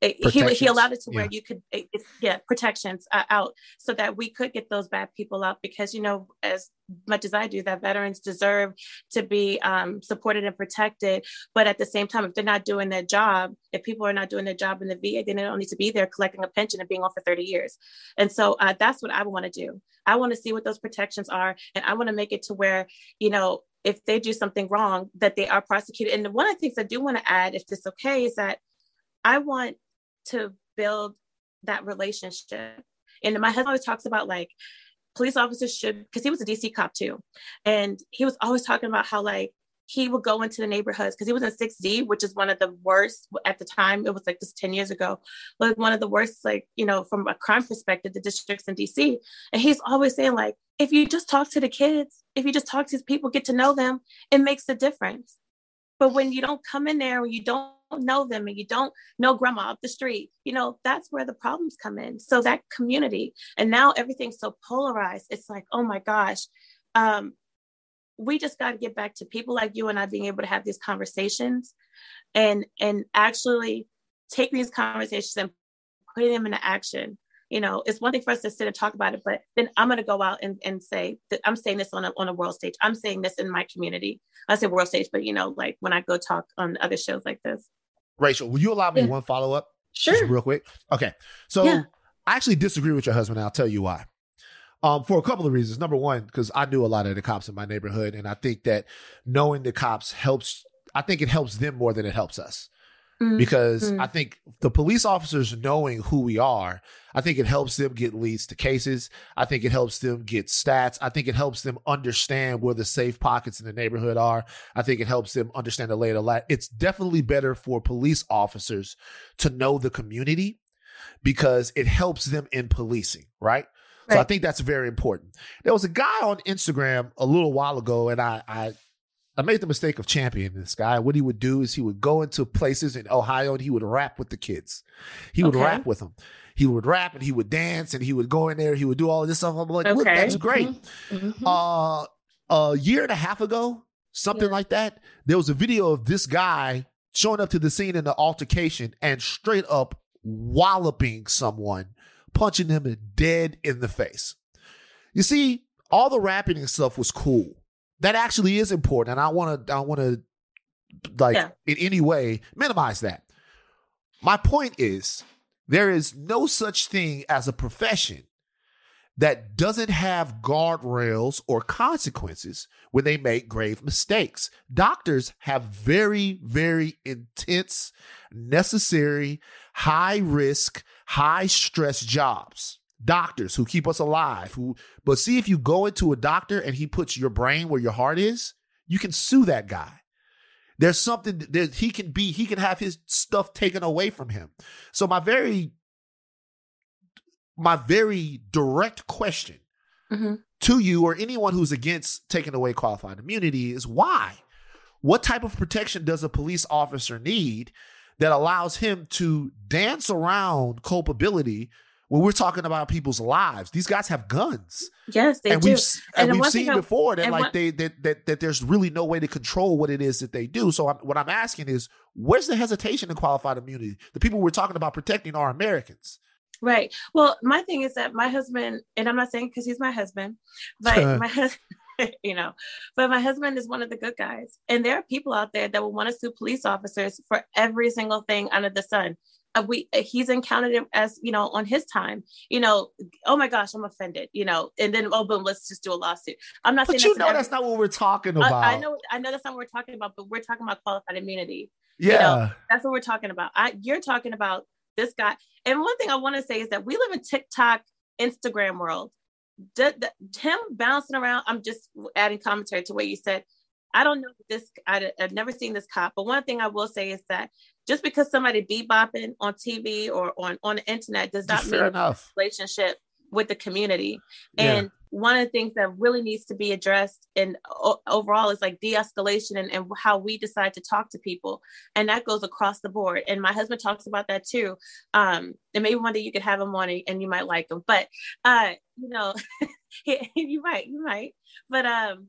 he, he allowed it to where yeah. you could it, yeah protections uh, out so that we could get those bad people out because you know as much as i do that veterans deserve to be um, supported and protected. But at the same time if they're not doing their job if people are not doing their job in the va then they don't need to be there collecting a pension and being on for 30 years. And so uh, that's what i want to do. I want to see what those protections are and i want to make it to where you know if they do something wrong that they are prosecuted. And one of the things i do want to add if this okay is that I want to build that relationship. And my husband always talks about like police officers should, because he was a DC cop too. And he was always talking about how like he would go into the neighborhoods because he was in 6D, which is one of the worst at the time. It was like just 10 years ago, like one of the worst, like, you know, from a crime perspective, the districts in DC. And he's always saying, like, if you just talk to the kids, if you just talk to people, get to know them, it makes a difference. But when you don't come in there, when you don't know them and you don't know grandma up the street, you know, that's where the problems come in. So that community, and now everything's so polarized. It's like, oh my gosh, um, we just got to get back to people like you and I being able to have these conversations and and actually take these conversations and putting them into action you know it's one thing for us to sit and talk about it but then i'm going to go out and, and say that i'm saying this on a, on a world stage i'm saying this in my community i say world stage but you know like when i go talk on other shows like this rachel will you allow me yeah. one follow-up sure real quick okay so yeah. i actually disagree with your husband and i'll tell you why um, for a couple of reasons. Number one, because I knew a lot of the cops in my neighborhood, and I think that knowing the cops helps. I think it helps them more than it helps us. Mm-hmm. Because I think the police officers knowing who we are, I think it helps them get leads to cases. I think it helps them get stats. I think it helps them understand where the safe pockets in the neighborhood are. I think it helps them understand the lay of the land. It's definitely better for police officers to know the community because it helps them in policing, right? Right. So I think that's very important. There was a guy on Instagram a little while ago, and I, I I made the mistake of championing this guy. What he would do is he would go into places in Ohio and he would rap with the kids. He would okay. rap with them. He would rap and he would dance and he would go in there. He would do all of this stuff. I'm like, okay. that's great. Mm-hmm. mm-hmm. Uh, a year and a half ago, something yeah. like that, there was a video of this guy showing up to the scene in the altercation and straight up walloping someone punching him dead in the face. You see, all the rapping and stuff was cool. That actually is important, and I want to, I want to, like, yeah. in any way minimize that. My point is, there is no such thing as a profession that doesn't have guardrails or consequences when they make grave mistakes. Doctors have very, very intense, necessary, high risk, high stress jobs. Doctors who keep us alive, who, but see, if you go into a doctor and he puts your brain where your heart is, you can sue that guy. There's something that he can be, he can have his stuff taken away from him. So, my very my very direct question mm-hmm. to you or anyone who's against taking away qualified immunity is why? What type of protection does a police officer need that allows him to dance around culpability when we're talking about people's lives? These guys have guns. Yes, they and do. We've, and, and we've seen before that like they that, that that there's really no way to control what it is that they do. So I'm, what I'm asking is, where's the hesitation in qualified immunity? The people we're talking about protecting are Americans. Right. Well, my thing is that my husband, and I'm not saying because he's my husband, but my husband, you know, but my husband is one of the good guys. And there are people out there that will want to sue police officers for every single thing under the sun. We uh, he's encountered it as you know on his time you know oh my gosh i'm offended you know and then oh boom let's just do a lawsuit i'm not but saying you know that's not what we're talking about I, I, know i know that's not what we're talking about but we're talking about qualified immunity yeah you know, that's what we're talking about I, you're talking about this guy. And one thing I want to say is that we live in TikTok, Instagram world. D- d- him bouncing around, I'm just adding commentary to what you said. I don't know this. I, have never seen this cop, but one thing I will say is that just because somebody bebopping on TV or on on the internet does not mean enough. relationship with the community. And yeah. one of the things that really needs to be addressed and o- overall is like de-escalation and, and how we decide to talk to people. And that goes across the board. And my husband talks about that too. Um, and maybe one day you could have him on and you might like him. But uh, you know, you might, you might. But um,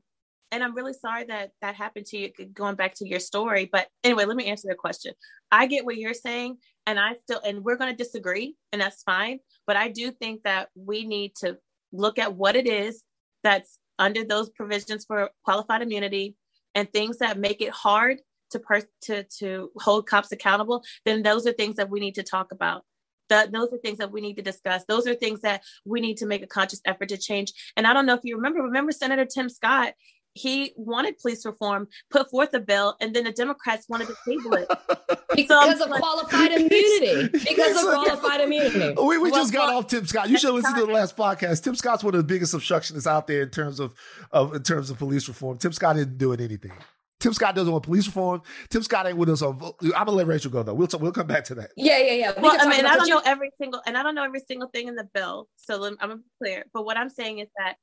and I'm really sorry that that happened to you going back to your story. But anyway, let me answer the question. I get what you're saying, and I still, and we're going to disagree, and that's fine. But I do think that we need to look at what it is that's under those provisions for qualified immunity and things that make it hard to per- to to hold cops accountable. Then those are things that we need to talk about. That those are things that we need to discuss. Those are things that we need to make a conscious effort to change. And I don't know if you remember, remember Senator Tim Scott he wanted police reform, put forth a bill, and then the Democrats wanted to table it. because so, of like, qualified immunity. Because of qualified immunity. We, we well, just got well, off Tim Scott. You should listen to the last podcast. Tim Scott's one of the biggest obstructionists out there in terms of, of in terms of police reform. Tim Scott isn't doing anything. Tim Scott doesn't want police reform. Tim Scott ain't with us on. I'm gonna let Rachel go though. We'll t- we'll come back to that. Yeah, yeah, yeah. We well, I mean, I don't know every single, and I don't know every single thing in the bill. So I'm, I'm clear. But what I'm saying is that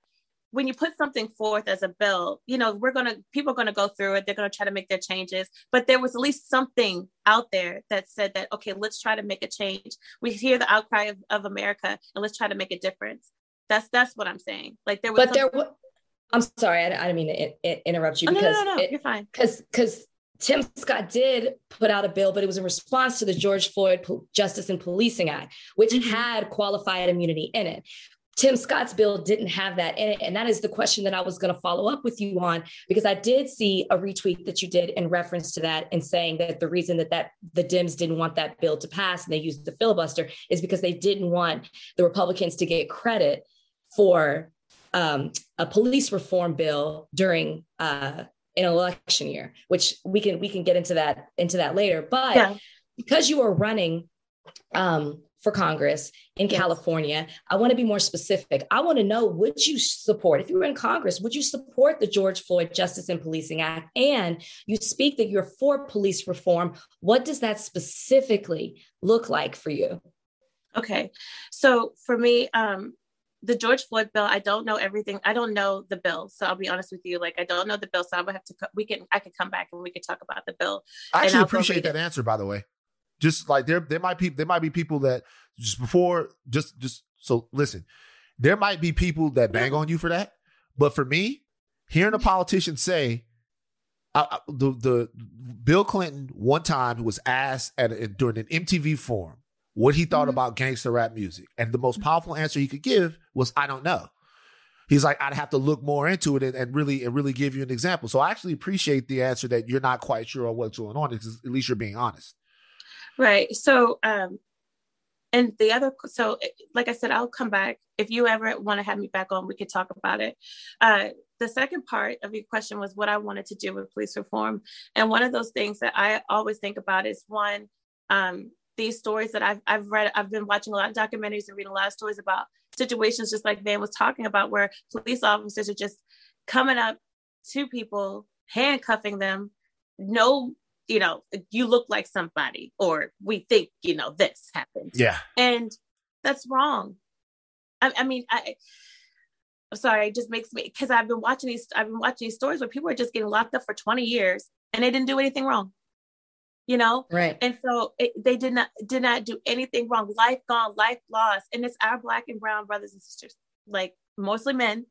when you put something forth as a bill, you know, we're gonna people are gonna go through it. They're gonna try to make their changes. But there was at least something out there that said that okay, let's try to make a change. We hear the outcry of, of America, and let's try to make a difference. That's that's what I'm saying. Like there was, but there. was. I'm sorry, I, I didn't mean to interrupt you because oh, no, no, no, it, you're fine. Because because Tim Scott did put out a bill, but it was in response to the George Floyd Justice and Policing Act, which mm-hmm. had qualified immunity in it. Tim Scott's bill didn't have that in it. And that is the question that I was going to follow up with you on, because I did see a retweet that you did in reference to that and saying that the reason that, that the Dems didn't want that bill to pass and they used the filibuster is because they didn't want the Republicans to get credit for um, a police reform bill during uh, an election year, which we can we can get into that into that later. But yeah. because you are running um, for Congress in yes. California, I want to be more specific. I want to know would you support if you were in Congress, would you support the George Floyd Justice and Policing Act? And you speak that you're for police reform. What does that specifically look like for you? Okay, so for me, um, the George Floyd bill, I don't know everything. I don't know the bill, so I'll be honest with you. Like I don't know the bill, so I would have to. We can. I could come back and we could talk about the bill. I actually appreciate that it. answer, by the way. Just like there, there might be there might be people that just before just just so listen. There might be people that bang on you for that, but for me, hearing a politician say uh, the the Bill Clinton one time was asked at a, during an MTV forum what he thought mm-hmm. about gangster rap music. And the most powerful answer he could give was, I don't know. He's like, I'd have to look more into it and, and, really and really give you an example. So I actually appreciate the answer that you're not quite sure on what's going on. Because at least you're being honest. Right. So um and the other so like I said, I'll come back. If you ever want to have me back on, we could talk about it. Uh the second part of your question was what I wanted to do with police reform. And one of those things that I always think about is one, um, these stories that I've, I've read, I've been watching a lot of documentaries and reading a lot of stories about situations just like Van was talking about, where police officers are just coming up to people, handcuffing them. No, you know, you look like somebody, or we think, you know, this happened. Yeah. And that's wrong. I, I mean, I, I'm sorry, it just makes me because I've been watching these, I've been watching these stories where people are just getting locked up for 20 years and they didn't do anything wrong you know right and so it, they did not did not do anything wrong life gone life lost and it's our black and brown brothers and sisters like mostly men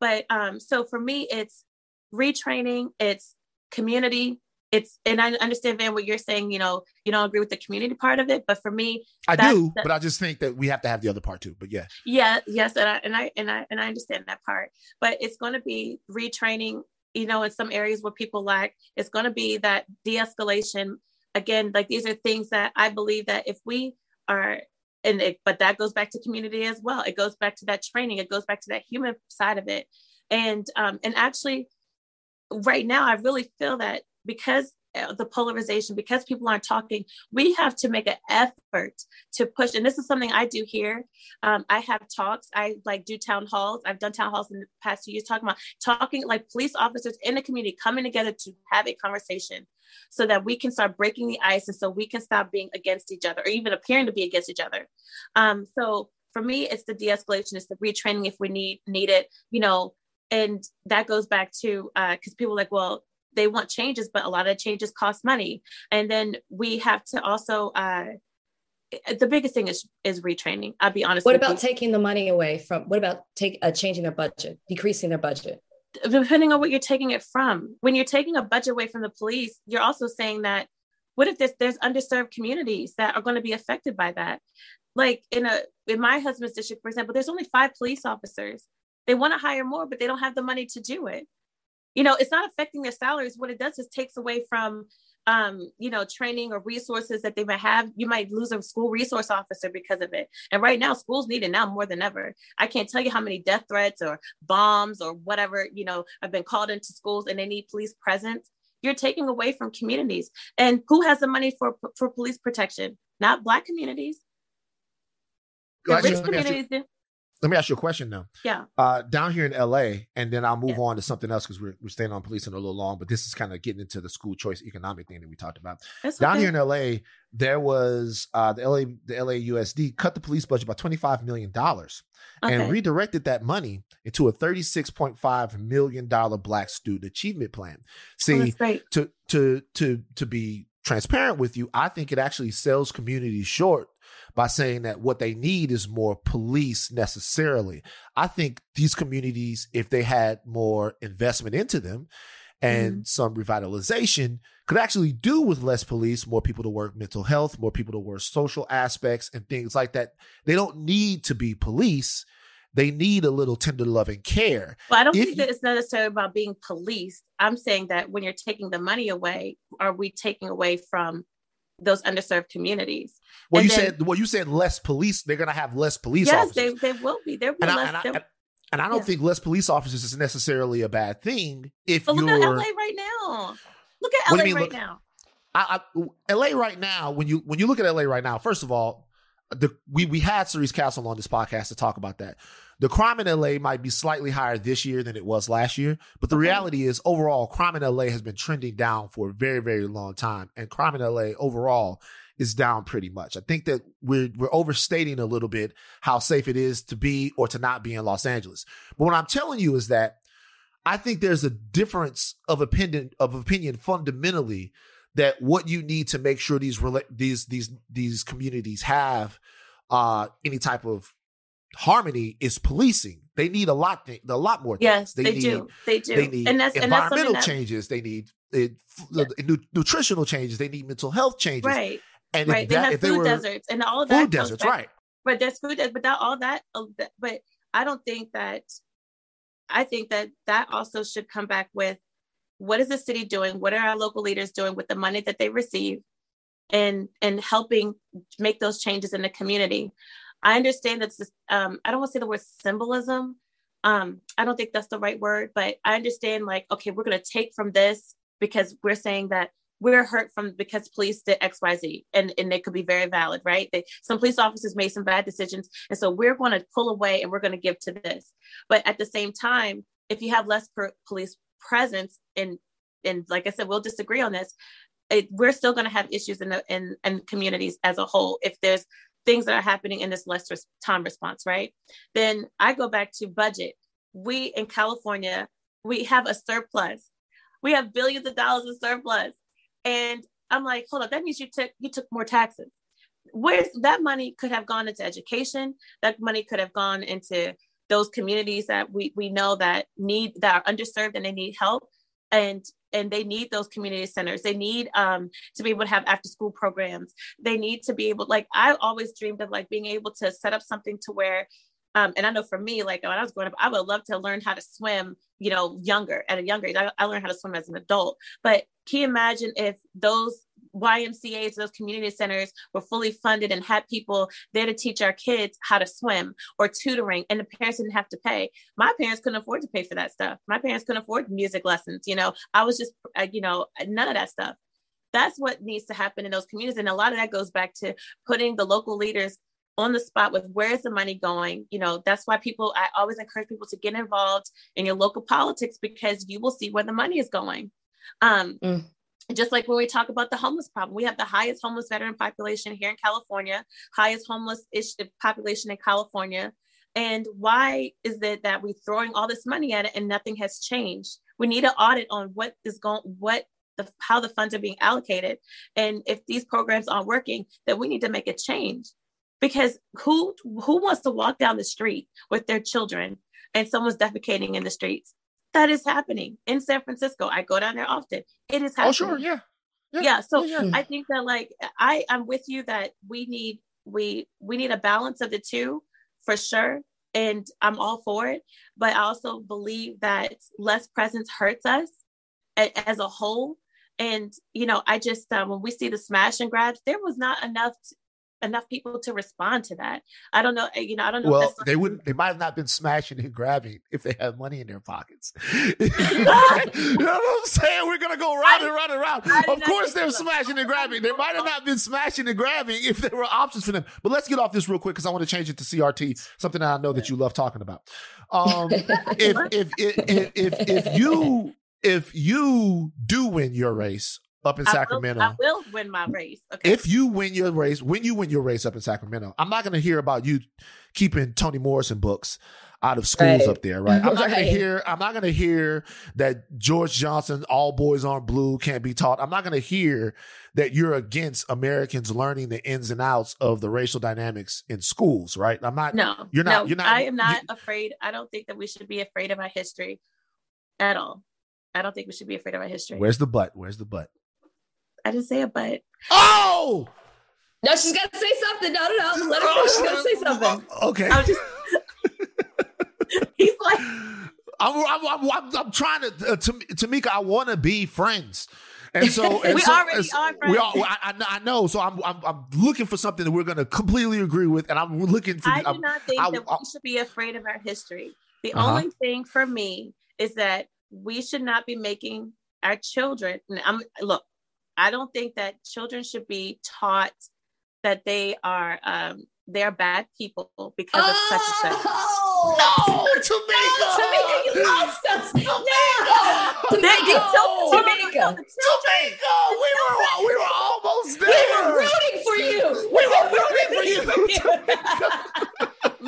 but um so for me it's retraining it's community it's and i understand van what you're saying you know you don't agree with the community part of it but for me i do but i just think that we have to have the other part too but yeah yeah yes and i and i and i, and I understand that part but it's going to be retraining you know, in some areas where people lack, it's going to be that de-escalation. Again, like these are things that I believe that if we are, and it, but that goes back to community as well. It goes back to that training. It goes back to that human side of it. And um, and actually, right now, I really feel that because uh, the polarization because people aren't talking we have to make an effort to push and this is something i do here. Um, i have talks. I like do town halls. I've done town halls in the past two years talking about talking like police officers in the community coming together to have a conversation so that we can start breaking the ice and so we can stop being against each other or even appearing to be against each other. Um, so for me it's the de-escalation it's the retraining if we need need it you know and that goes back to because uh, people like well they want changes, but a lot of changes cost money. And then we have to also uh, the biggest thing is is retraining. I'll be honest. What about you. taking the money away from? What about take uh, changing their budget, decreasing their budget? Depending on what you're taking it from. When you're taking a budget away from the police, you're also saying that what if there's there's underserved communities that are going to be affected by that? Like in a in my husband's district, for example, there's only five police officers. They want to hire more, but they don't have the money to do it you know it's not affecting their salaries what it does is takes away from um, you know, training or resources that they might have. You might lose a school resource officer because of it. And right now, schools need it now more than ever. I can't tell you how many death threats or bombs or whatever, you know, have been called into schools and they need police presence. You're taking away from communities. And who has the money for for police protection? Not black communities. The rich communities. Let me ask you a question now. Yeah. Uh, down here in LA, and then I'll move yeah. on to something else because we're, we're staying on policing a little long, but this is kind of getting into the school choice economic thing that we talked about. That's down okay. here in LA, there was uh, the LA the LAUSD cut the police budget by twenty five million dollars okay. and redirected that money into a thirty six point five million dollar Black Student Achievement Plan. See, oh, to to to to be transparent with you, I think it actually sells communities short by saying that what they need is more police necessarily. I think these communities, if they had more investment into them and mm-hmm. some revitalization, could actually do with less police, more people to work mental health, more people to work social aspects and things like that. They don't need to be police. They need a little tender loving care. Well, I don't if think that it's necessarily about being policed. I'm saying that when you're taking the money away, are we taking away from those underserved communities. Well, and you then, said well, you said less police. They're going to have less police. Yes, officers. they, they will be. There will be and less. I, and, I, and I don't yeah. think less police officers is necessarily a bad thing. If but look you're, at LA right now. Look at LA right look, now. I, I, LA right now. When you when you look at LA right now, first of all, the we we had Cerise Castle on this podcast to talk about that. The crime in LA might be slightly higher this year than it was last year, but the reality is overall crime in LA has been trending down for a very very long time, and crime in LA overall is down pretty much. I think that we're we're overstating a little bit how safe it is to be or to not be in Los Angeles. But what I'm telling you is that I think there's a difference of opinion of opinion fundamentally that what you need to make sure these these these these communities have uh, any type of harmony is policing. They need a lot, a lot more. Things. Yes, they, they need, do. They do. They need and that's, environmental and that's changes. They need it, yeah. nutritional changes. They need mental health changes. Right. And right, they have food deserts and all that. Food deserts, back, right? But there's food, but that all that, uh, but I don't think that. I think that that also should come back with what is the city doing? What are our local leaders doing with the money that they receive, and and helping make those changes in the community. I understand that's um, I don't want to say the word symbolism. Um, I don't think that's the right word, but I understand like okay, we're going to take from this because we're saying that we're hurt from because police did xyz and, and they could be very valid right they, some police officers made some bad decisions and so we're going to pull away and we're going to give to this but at the same time if you have less per- police presence and and like i said we'll disagree on this it, we're still going to have issues in the in, in communities as a whole if there's things that are happening in this less time response right? Then i go back to budget. We in california we have a surplus. We have billions of dollars of surplus. And I'm like, hold up, that means you took you took more taxes. Where's that money could have gone into education? That money could have gone into those communities that we we know that need that are underserved and they need help. And and they need those community centers they need um, to be able to have after school programs they need to be able like i always dreamed of like being able to set up something to where um, and I know for me, like when I was growing up, I would love to learn how to swim, you know, younger at a younger age. I, I learned how to swim as an adult. But can you imagine if those YMCAs, those community centers were fully funded and had people there to teach our kids how to swim or tutoring, and the parents didn't have to pay. My parents couldn't afford to pay for that stuff. My parents couldn't afford music lessons. You know, I was just, you know, none of that stuff. That's what needs to happen in those communities. And a lot of that goes back to putting the local leaders on the spot with where is the money going you know that's why people i always encourage people to get involved in your local politics because you will see where the money is going um mm. Just like when we talk about the homeless problem we have the highest homeless veteran population here in california highest homeless population in california. And why is it that we're throwing all this money at it and nothing has changed? We need an audit on what is going what the, how the funds are being allocated. And if these programs aren't working then we need to make a change. Because who who wants to walk down the street with their children and someone's defecating in the streets that is happening in san francisco. I go down there often. It is happening oh sure. yeah. Yeah, yeah. So yeah, yeah. i think that like i i'm with you that we need we we need a balance of the two for sure and i'm all for it. But i also believe that less presence hurts us as a whole. And you know i just um, when we see the smash and grabs there was not enough enough people to respond to that. I don't know. You know, I don't know. Well, they wouldn't. They might have not been smashing and grabbing if they had money in their pockets. you know what I'm saying? We're gonna go round and round and round. Of course, they're smashing and grabbing. They might have not been smashing and grabbing if there were options for them. But let's get off this real quick because I want to change it to CRT, something that I know that you love talking about. Um, if, if, if if if you if you do win your race up in I Sacramento. Will, I will win my race. Okay. If you win your race, when you win your race up in Sacramento, I'm not going to hear about you keeping Toni Morrison books out of schools right. up there, right? I'm not right. going to hear. I'm not going to hear that George Johnson, all boys aren't blue, can't be taught. I'm not going to hear that you're against Americans learning the ins and outs of the racial dynamics in schools, right? I'm not. No, you're not. No, you're not. I am not afraid. I don't think that we should be afraid of our history at all. I don't think we should be afraid of our history. Where's the butt? Where's the butt? I didn't say it, but. Oh! No, she's got to say something. No, no, no. Let her know. She's got to say something. Okay. Just... He's like. I'm, I'm, I'm, I'm, trying to, uh, to, Tamika, I want to be friends. And so, and we so, already are friends. We are, I, I, know. So I'm, I'm, I'm looking for something that we're going to completely agree with, and I'm looking for. I do I'm, not think I, that I, we should be afraid of our history. The uh-huh. only thing for me is that we should not be making our children. I'm look. I don't think that children should be taught that they are um, they're bad people because of such and such. Oh, no, Tamika! No, Tamika, you lost us. Tamika! No, Tamika! Tamika! We were we were almost there. We were rooting for you. We were rooting for you.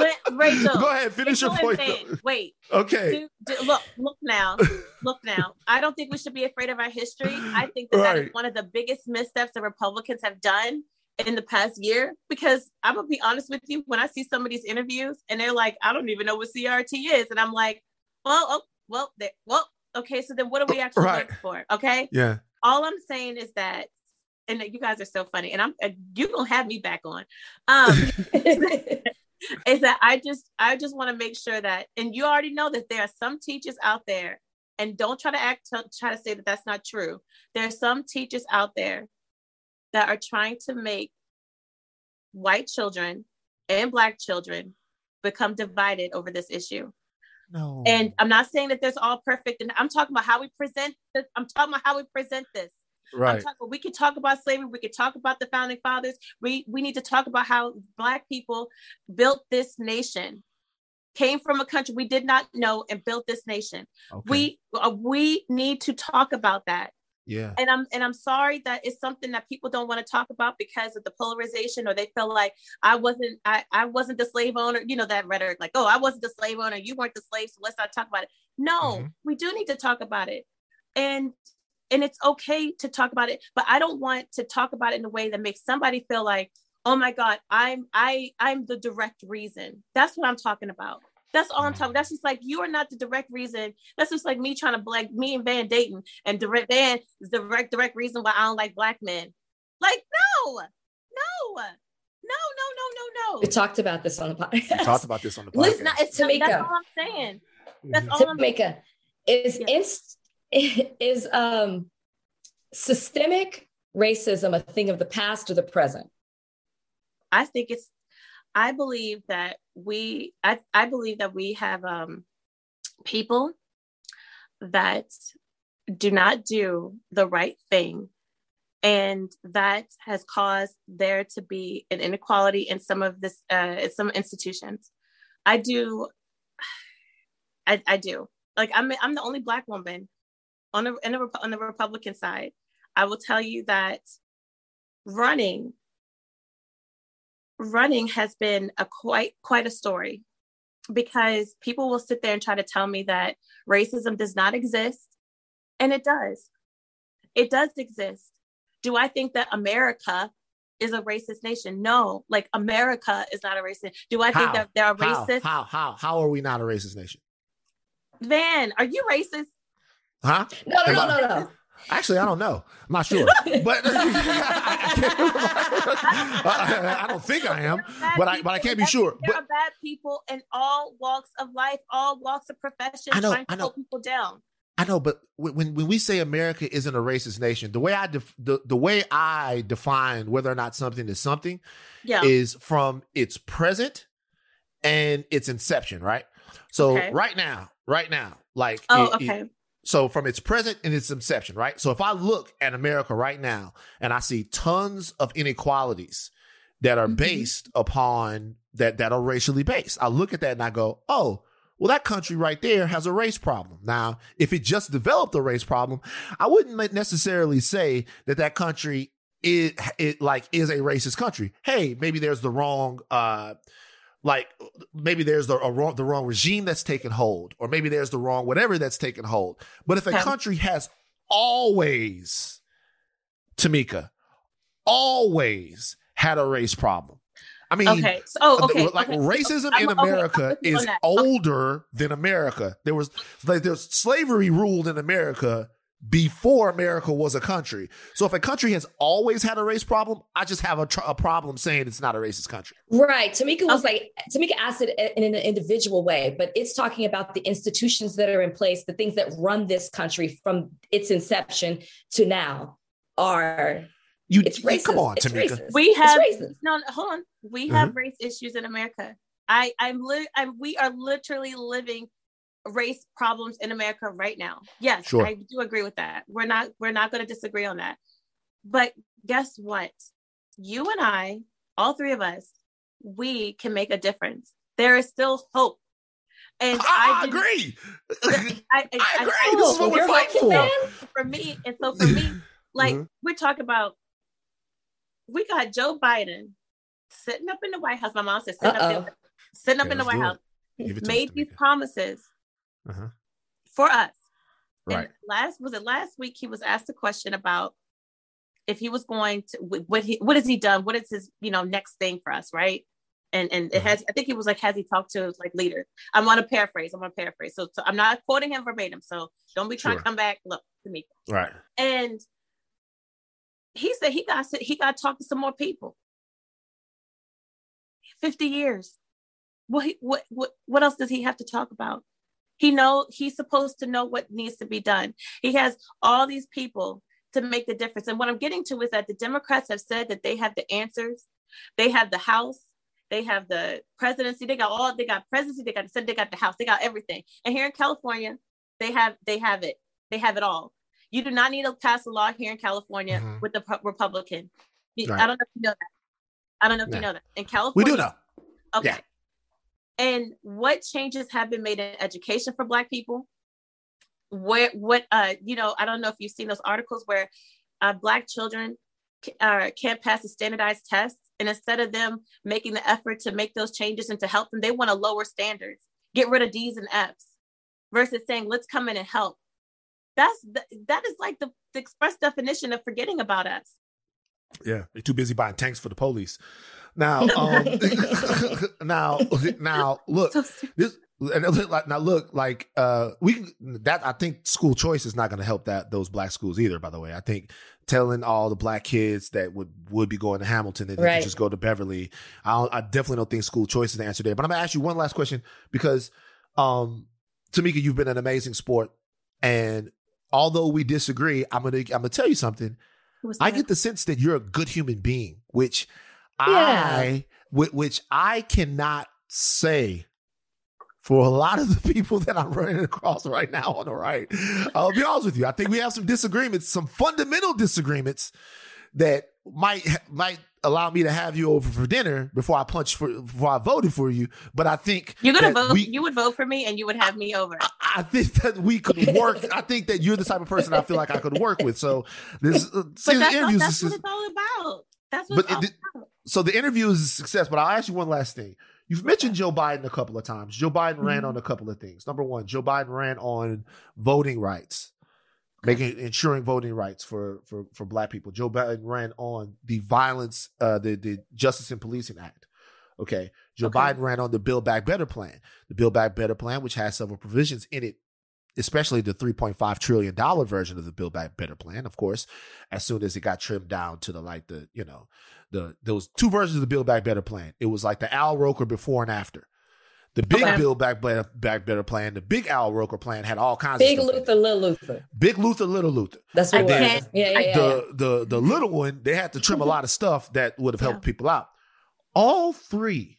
Rachel, go ahead, finish your point. Wait. Okay. Do, do, look, look now, look now. I don't think we should be afraid of our history. I think that, right. that is one of the biggest missteps that Republicans have done in the past year. Because I'm gonna be honest with you, when I see some of these interviews and they're like, "I don't even know what CRT is," and I'm like, "Well, oh, well, well, okay. So then, what are we actually right. looking for?" Okay. Yeah. All I'm saying is that and you guys are so funny and i'm uh, you gonna have me back on um is that I just I just want to make sure that and you already know that there are some teachers out there and don't try to act try to say that that's not true. There are some teachers out there that are trying to make white children and black children become divided over this issue. No. And I'm not saying that there's all perfect and I'm talking about how we present this. I'm talking about how we present this. Right. Talking, we can talk about slavery. We can talk about the founding fathers. We we need to talk about how Black people built this nation, came from a country we did not know, and built this nation. Okay. We uh, we need to talk about that. Yeah. And I'm and I'm sorry that it's something that people don't want to talk about because of the polarization, or they feel like I wasn't I, I wasn't the slave owner. You know that rhetoric, like oh I wasn't the slave owner, you weren't the slave, so let's not talk about it. No, mm-hmm. we do need to talk about it. And and it's okay to talk about it but i don't want to talk about it in a way that makes somebody feel like oh my god i'm i i'm the direct reason that's what i'm talking about that's all I'm mm-hmm. talking. That's just like you are not the direct reason. That's just like me trying to like me and Van Dayton and direct Van is the direct direct reason why I don't like black men. Like no, no, no, no, no, no, no. We talked about this on the podcast. We talked about this on the podcast. Listen, it's Tamika. That's all I'm saying. That's mm-hmm. all I'm Tamika. Is yeah. inst is um, systemic racism a thing of the past or the present? I think it's. I believe that we. I I believe that we have um, people that do not do the right thing and that has caused there to be an inequality in some of this uh, in some institutions i do I, I do like i'm i'm the only black woman on the, the on the Republican side, I will tell you that running running has been a quite quite a story because people will sit there and try to tell me that racism does not exist and it does. It does exist. Do i think that america is a racist nation? No like america is not a racist. Do i how? think that there are racist how, how? How? How are we not a racist nation? Van are you racist Huh? No, no, no, no, no. Actually, I don't know. I'm not sure, but I, don't think I am. But I, but I can't be sure. There but, are bad people in all walks of life, all walks of profession, I know, trying to I know. pull people down. I know, but when when we say America isn't a racist nation, the way I def, the the way I define whether or not something is something, yeah. is from its present and its inception, right? So okay. right now, right now, like oh, it, okay. It, so from its present and its inception, right? So if I look at America right now and I see tons of inequalities that are mm-hmm. based upon that that are racially based, I look at that and I go, oh well, that country right there has a race problem. Now, if it just developed a race problem, I wouldn't necessarily say that that country is it like is a racist country. Hey, maybe there's the wrong uh like maybe there's the wrong the wrong regime that's taken hold or maybe there's the wrong whatever that's taken hold. But if a country has always Tamika always had a race problem I mean, okay. So, oh, okay. Like okay. racism in America okay. is older than America. There was like there's slavery ruled in America before America was a country. So if a country has always had a race problem, I just have a, tr- a problem saying it's not a racist country. Right. Tamika was like Tamika asked it in an individual way, but it's talking about the institutions that are in place, the things that run this country from its inception to now are you, it's racist. come on, it's Tamika. Racist. We have no, hold on. We have mm-hmm. race issues in America. I, I'm, li- I'm, we are literally living race problems in America right now. Yes, sure. I do agree with that. We're not, we're not going to disagree on that. But guess what? You and I, all three of us, we can make a difference. There is still hope. And I, I agree. I, I, I, agree. this is what we're fighting for. For me, and so for me, like mm-hmm. we're talking about we got Joe Biden sitting up in the White House. My mom said sitting Uh-oh. up there, sitting up in the White House, made these promises uh-huh. for us. Right. And last was it last week? He was asked a question about if he was going to what he what has he done? What is his you know next thing for us? Right. And and it uh-huh. has I think he was like has he talked to like leaders? I'm gonna paraphrase. I'm gonna paraphrase. So, so I'm not quoting him verbatim. So don't be trying sure. to come back. Look to me. Right. And he said he got he got to talk to some more people. 50 years. What, what what what else does he have to talk about? He know he's supposed to know what needs to be done. He has all these people to make the difference. And what I'm getting to is that the Democrats have said that they have the answers. They have the House. They have the presidency. They got all. They got presidency. They got the Senate, They got the House. They got everything. And here in California, they have they have it. They have it all. You do not need to pass a law here in California mm-hmm. with the Republican. right. I don't know if you know that. I don't know if yeah. you know that. In California, we do know. Okay. Yeah. And what changes have been made in education for Black people? Where what uh you know I don't know if you've seen those articles where uh, Black children uh, can't pass a standardized test, and instead of them making the effort to make those changes and to help them, they want to lower standards, get rid of D's and F's, versus saying let's come in and help. That's that is like the, the express definition of forgetting about us. Yeah they're too busy buying tanks for the police now um now now look so this now look like uh we that i think school choice is not going to help that those black schools either by the way i think telling all the black kids that would would be going to hamilton that right. just go to beverly I, I definitely don't think school choice is the answer there but i'm gonna ask you one last question because um tamika you've been an amazing sport and although we disagree, I'm gonna I'm gonna tell you something. I get the sense that you're a good human being, which. I which I cannot say for a lot of the people that I'm running across right now on the right. I'll be honest with you. I think we have some disagreements, some fundamental disagreements that might might allow me to have you over for dinner before I punch for before I voted for you. But I think you're gonna vote. We, you would vote for me, and you would have me over. I, I, think that we could work. I think that you're the type of person I feel like I could work with. So this, uh, but that's, all, that's what it's all about. That's what. But it, about. So the interview is a success. But I'll ask you one last thing. You've mentioned Joe Biden a couple of times. Joe Biden mm-hmm. ran on a couple of things. Number one, Joe Biden ran on voting rights making ensuring voting rights for for for black people. Joe Biden ran on the violence, uh, the the Justice and Policing Act. Okay, Joe okay. Biden ran on the Build Back Better plan, the Build Back Better plan, which has several provisions in it, especially the three point five trillion dollar version of the Build Back Better plan. Of course, as soon as it got trimmed down to the like the you know the those two versions of the Build Back Better plan, it was like the Al Roker before and after. The big okay. Bill back better, back better plan, the big Al Roker plan had all kinds big of Big Luther, little Luther. Big Luther, little Luther. That's what was. Yeah, yeah, yeah, the, the the little one, they had to trim a lot of stuff that would have helped yeah. people out. All three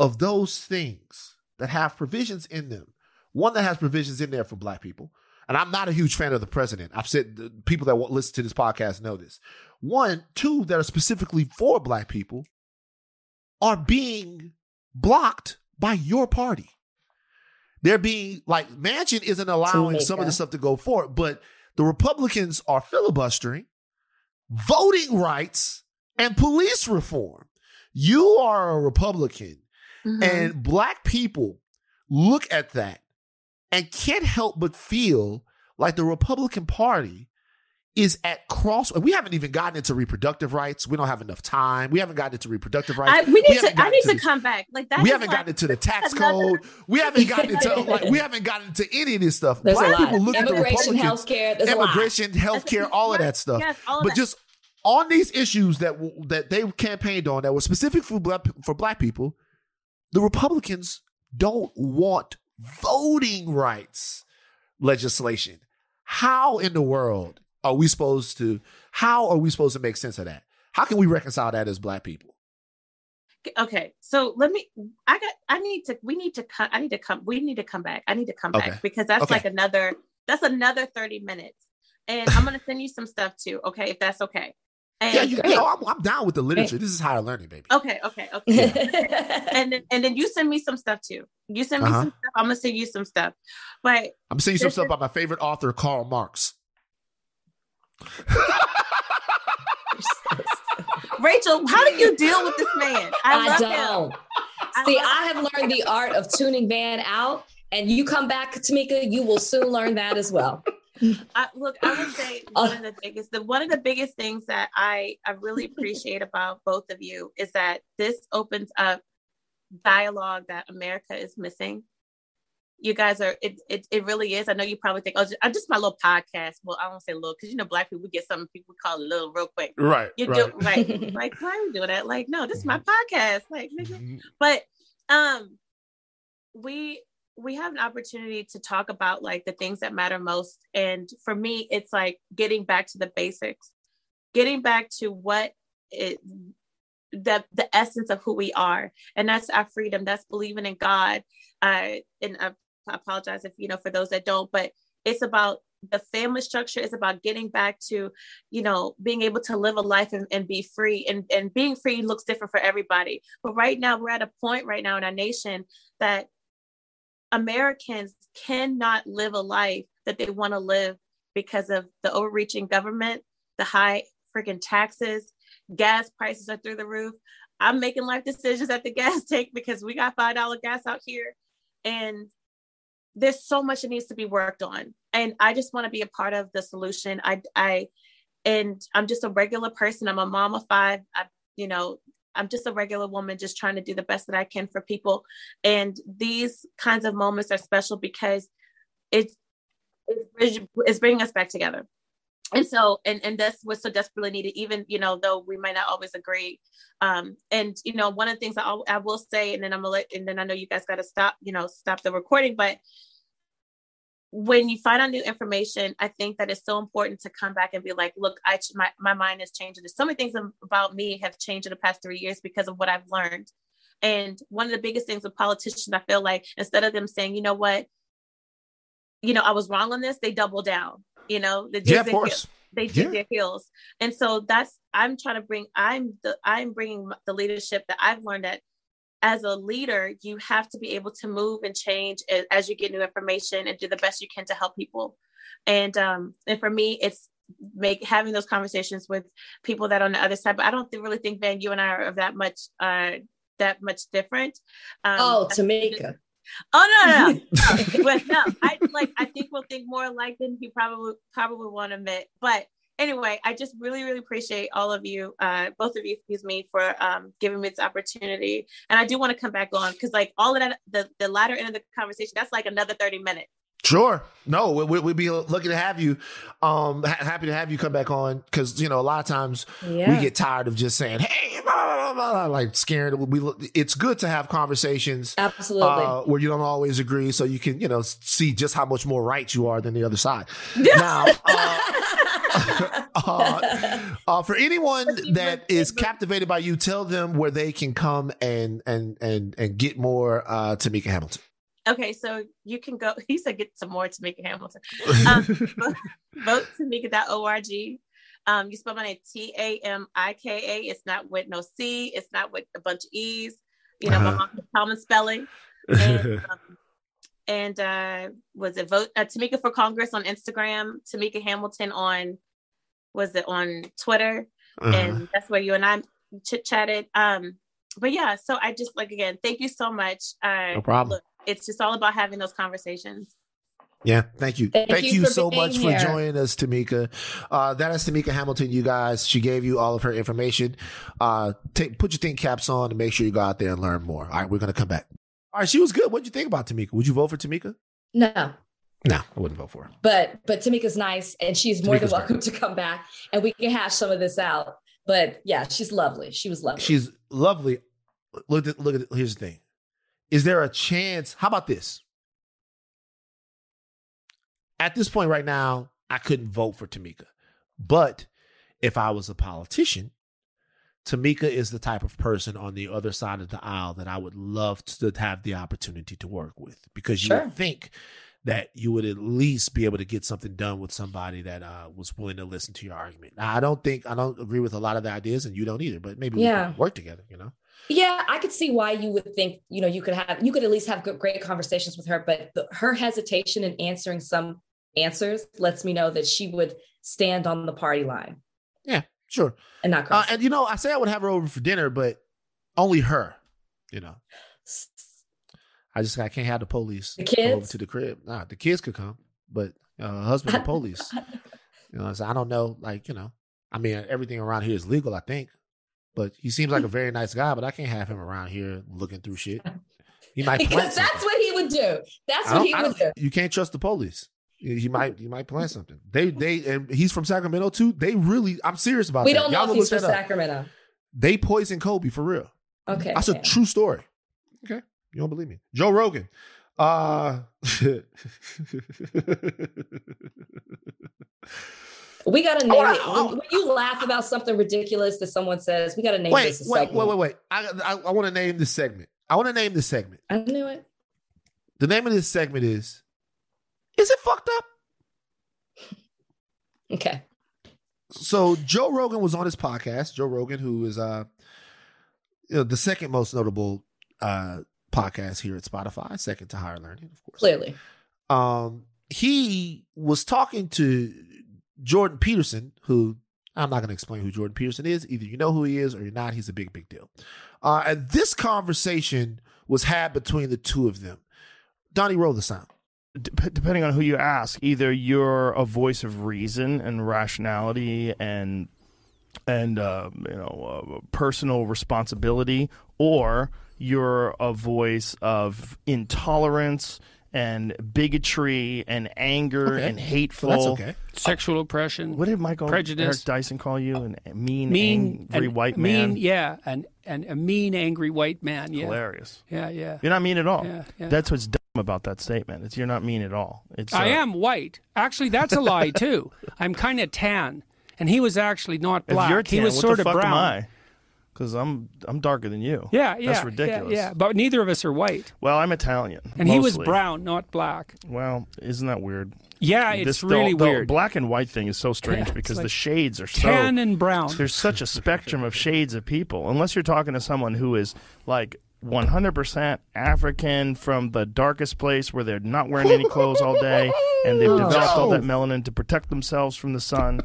of those things that have provisions in them, one that has provisions in there for black people, and I'm not a huge fan of the president. I've said the people that listen to this podcast know this. One, two that are specifically for black people are being blocked by your party. They're being like Manchin isn't allowing some of the stuff to go forward, but the Republicans are filibustering voting rights and police reform. You are a Republican, mm-hmm. and black people look at that and can't help but feel like the Republican Party is at cross. We haven't even gotten into reproductive rights. We don't have enough time. We haven't gotten into reproductive rights. I, we need we to. I need to, to, come back. Like that. We haven't gotten into the tax code. We haven't gotten into like we haven't gotten into any of this stuff. There's Black people look at the Republicans. Healthcare, immigration, healthcare, all of that stuff. Yes, but that. just on these issues that that they campaigned on that were specific for black, for black people, the Republicans don't want voting rights legislation. How in the world are we supposed to how are we supposed to make sense of that how can we reconcile that as black people okay so let me i got i need to we need to come i need to come we need to come back i need to come okay. back because that's okay. like another that's another 30 minutes and i'm gonna send you some stuff too okay if that's okay and, yeah, you, you know, I'm, I'm, down with the literature. This is higher learning, baby. Okay, okay, okay. Yeah. and then and then you send me some stuff too. You send me uh-huh. some stuff. I'm gonna send you some stuff. But I'm gonna send you some stuff is, about my favorite author, Karl Marx. Rachel, how do you deal with this man? I, I don't. Him. See, I, I have learned the art of tuning Van out, and you come back, Tamika, you will soon learn that as well. I, look, I would say one of the biggest, the one of the biggest things that I I really appreciate about both of you is that this opens up dialogue that America is missing you guys are it, it it really is. I know you probably think, oh, I'm just my little podcast. Well, I don't say little because you know, black people we get something people call it little real quick. Right. You right. do right. like, why are we doing that? Like, no, this is my mm-hmm. podcast. Like, mm-hmm. but um, we we have an opportunity to talk about like the things that matter most. And for me, it's like getting back to the basics, getting back to what it the the essence of who we are. And that's our freedom. That's believing in god. Uh and I apologize if you know for those that don't, but it's about the family structure is about getting back to you know being able to live a life and, and be free. And, and being free looks different for everybody. But right now we're at a point right now in our nation that americans cannot live a life that they want to live because of the overreaching government the high freaking taxes gas prices are through the roof. I'm making life decisions at the gas tank because we got five dollar gas out here. And there's so much that needs to be worked on. And i just want to be a part of the solution. I i and i'm just a regular person. I'm a mom of five. I you know i'm just a regular woman just trying to do the best that i can for people. And these kinds of moments are special because it's it's bringing us back together. And so and and that's what's so desperately needed even you know though we might not always agree. Um and you know one of the things I, I will say and then i'm gonna let and then i know you guys got to stop you know stop the recording but when you find out new information i think that it's so important to come back and be like look i my, my mind is changing. There's so many things about me have changed in the past three years because of what i've learned. And one of the biggest things with politicians i feel like instead of them saying you know what? You know i was wrong on this they double down you know? The yeah, of course. they dig yeah. their heels. And so that's i'm trying to bring i'm the i'm bringing the leadership that i've learned that as a leader you have to be able to move and change as you get new information and do the best you can to help people and um and for me it's make having those conversations with people that are on the other side but i don't really think van you and i are that much uh that much different um, oh tamika Oh no, no, no. but no, I like I think we'll think more alike than you probably probably want to admit. But anyway, I just really, really appreciate all of you, uh, both of you, excuse me, for um, giving me this opportunity. And I do want to come back on because like all of that, the the latter end of the conversation, that's like another 30 minutes. Sure. No, we, would be lucky to have you. Um, ha- happy to have you come back on because you know a lot of times yeah. we get tired of just saying, "Hey," blah, blah, blah, like scared. We, it's good to have conversations, absolutely, uh, where you don't always agree, so you can you know see just how much more right you are than the other side. now, uh, uh, uh, for anyone that is captivated by you, tell them where they can come and and and and get more uh, Tamika Hamilton. Okay, so you can go. He said, "Get some more Tamika Hamilton." Um, vote, vote Tamika.org. Um, you spell my name T A M I K A. It's not with no C. It's not with a bunch of E's. You know, uh-huh. my mom's common spelling. And, um, and uh, was it vote uh, Tamika for Congress on Instagram? Tamika Hamilton on was it on Twitter? Uh-huh. And that's where you and I chit chatted. Um, but yeah, so I just like again, thank you so much. Uh, no problem. Look, it's just all about having those conversations. Yeah, thank you. Thank, thank you, you so much here. for joining us, Tamika. Uh, that is Tamika Hamilton, you guys. She gave you all of her information. Uh, take, put your think caps on and make sure you go out there and learn more. All right, we're going to come back. All right, she was good. What'd you think about Tamika? Would you vote for Tamika? No. No, I wouldn't vote for her. But but Tamika's nice and she's more Tamika's than welcome to come back and we can hash some of this out. But yeah, she's lovely. She was lovely. She's lovely. Look at look at here's the thing. Is there a chance? How about this? At this point right now, I couldn't vote for Tamika. But if I was a politician, Tamika is the type of person on the other side of the aisle that I would love to have the opportunity to work with because you sure. think that you would at least be able to get something done with somebody that uh, was willing to listen to your argument. Now, I don't think I don't agree with a lot of the ideas, and you don't either. But maybe yeah. we can work together. You know. Yeah, I could see why you would think, you know, you could have, you could at least have good, great conversations with her, but the, her hesitation in answering some answers lets me know that she would stand on the party line. Yeah, sure. And not uh, And, you know, I say I would have her over for dinner, but only her, you know. I just, I can't have the police the kids? over to the crib. Nah, the kids could come, but uh, husband and police. you know, so I don't know, like, you know, I mean, everything around here is legal, I think. But he seems like a very nice guy, but I can't have him around here looking through shit. He might because that's what he would do. That's what he would do. You can't trust the police. He might he might plan something. They they and he's from Sacramento too. They really I'm serious about we that. We don't Y'all know if he's from Sacramento. They poisoned Kobe for real. Okay. That's a true story. Okay. You don't believe me. Joe Rogan. Uh We got to name it. When, you laugh about something ridiculous that someone says, we got to name wait, this. wait, wait, wait, wait. I, I, I want to name this segment. I want to name this segment. I knew it. The name of this segment is Is it fucked up? Okay. So Joe Rogan was on his podcast. Joe Rogan, who is uh you know, the second most notable uh podcast here at Spotify, second to higher learning, of course. Clearly. Um he was talking to Jordan Peterson, who I'm not going to explain who Jordan Peterson is. Either you know who he is or you're not. He's a big, big deal. Uh, and this conversation was had between the two of them. Donnie, roll the sound. Depending on who you ask, either you're a voice of reason and rationality and and uh, you know uh, personal responsibility, or you're a voice of intolerance and bigotry and anger okay. and hateful. Well, that's okay. Sexual oppression. What did Michael prejudice. Eric Dyson call you? An mean, mean angry and, white man. Mean, yeah, and and a mean, angry white man. Yeah. Hilarious. Yeah, yeah. You're not mean at all. Yeah, yeah. That's what's dumb about that statement. It's you're not mean at all. It's. I uh, am white. Actually, that's a lie too. I'm kind of tan, and he was actually not black. If you're tan, he was what sort the of fuck brown. Am I? because I'm I'm darker than you. Yeah, yeah, that's ridiculous. Yeah, yeah, but neither of us are white. Well, I'm Italian, and mostly. he was brown, not black. Well, isn't that weird? Yeah, it's this, really the, weird. The black and white thing is so strange yeah, because like the shades are so tan and brown. There's such a spectrum of shades of people. Unless you're talking to someone who is like 100% African from the darkest place where they're not wearing any clothes all day and they've developed all that melanin to protect themselves from the sun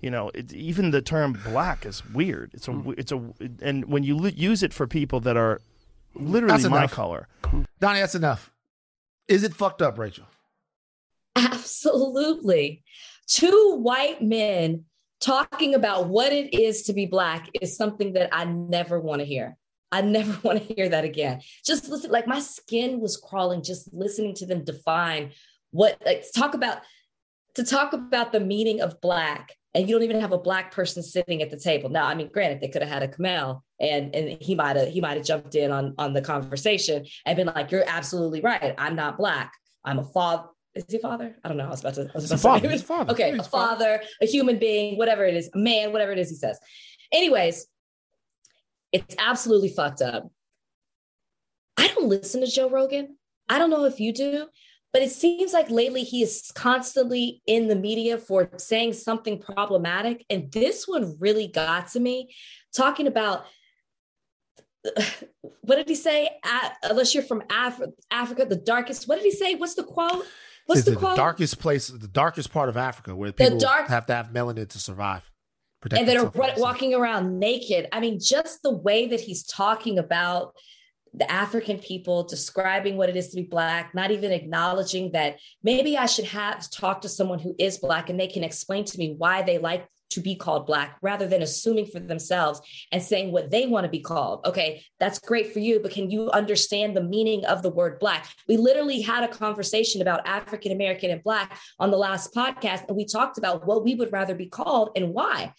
you know, it, even the term black is weird. It's a, mm. it's a, and when you use it for people that are literally that's my enough. color, Donnie, that's enough. Is it fucked up, Rachel? Absolutely. Two white men talking about what it is to be black is something that I never want to hear. I never want to hear that again. Just listen, like my skin was crawling just listening to them define what like talk about to talk about the meaning of black and you don't even have a black person sitting at the table. Now, I mean, granted, they could have had a Kmele and and he might have he might have jumped in on on the conversation and been like, "You're absolutely right. I'm not black. I'm a father." Is he a father? I don't know. I was about to. I was about to father. father. Okay, a father, a human being, whatever it is, a man, whatever it is he says. Anyways, it's absolutely fucked up. I don't listen to Joe Rogan. I don't know if you do, but it seems like lately he is constantly in the media for saying something problematic. And this one really got to me talking about what did he say? unless you're from Af- Africa, the darkest. What did he say? What's the quote? What's the, the, quote? darkest place, the darkest part of Africa where people dark- have to have melanin to survive. And that are walking around naked. I mean, just the way that he's talking about the African people, describing what it is to be Black, not even acknowledging that maybe I should have talk to someone who is Black and they can explain to me why they like to be called Black rather than assuming for themselves and saying what they want to be called. Okay, that's great for you, but can you understand the meaning of the word Black? We literally had a conversation about African American and Black on the last podcast, and we talked about what we would rather be called and why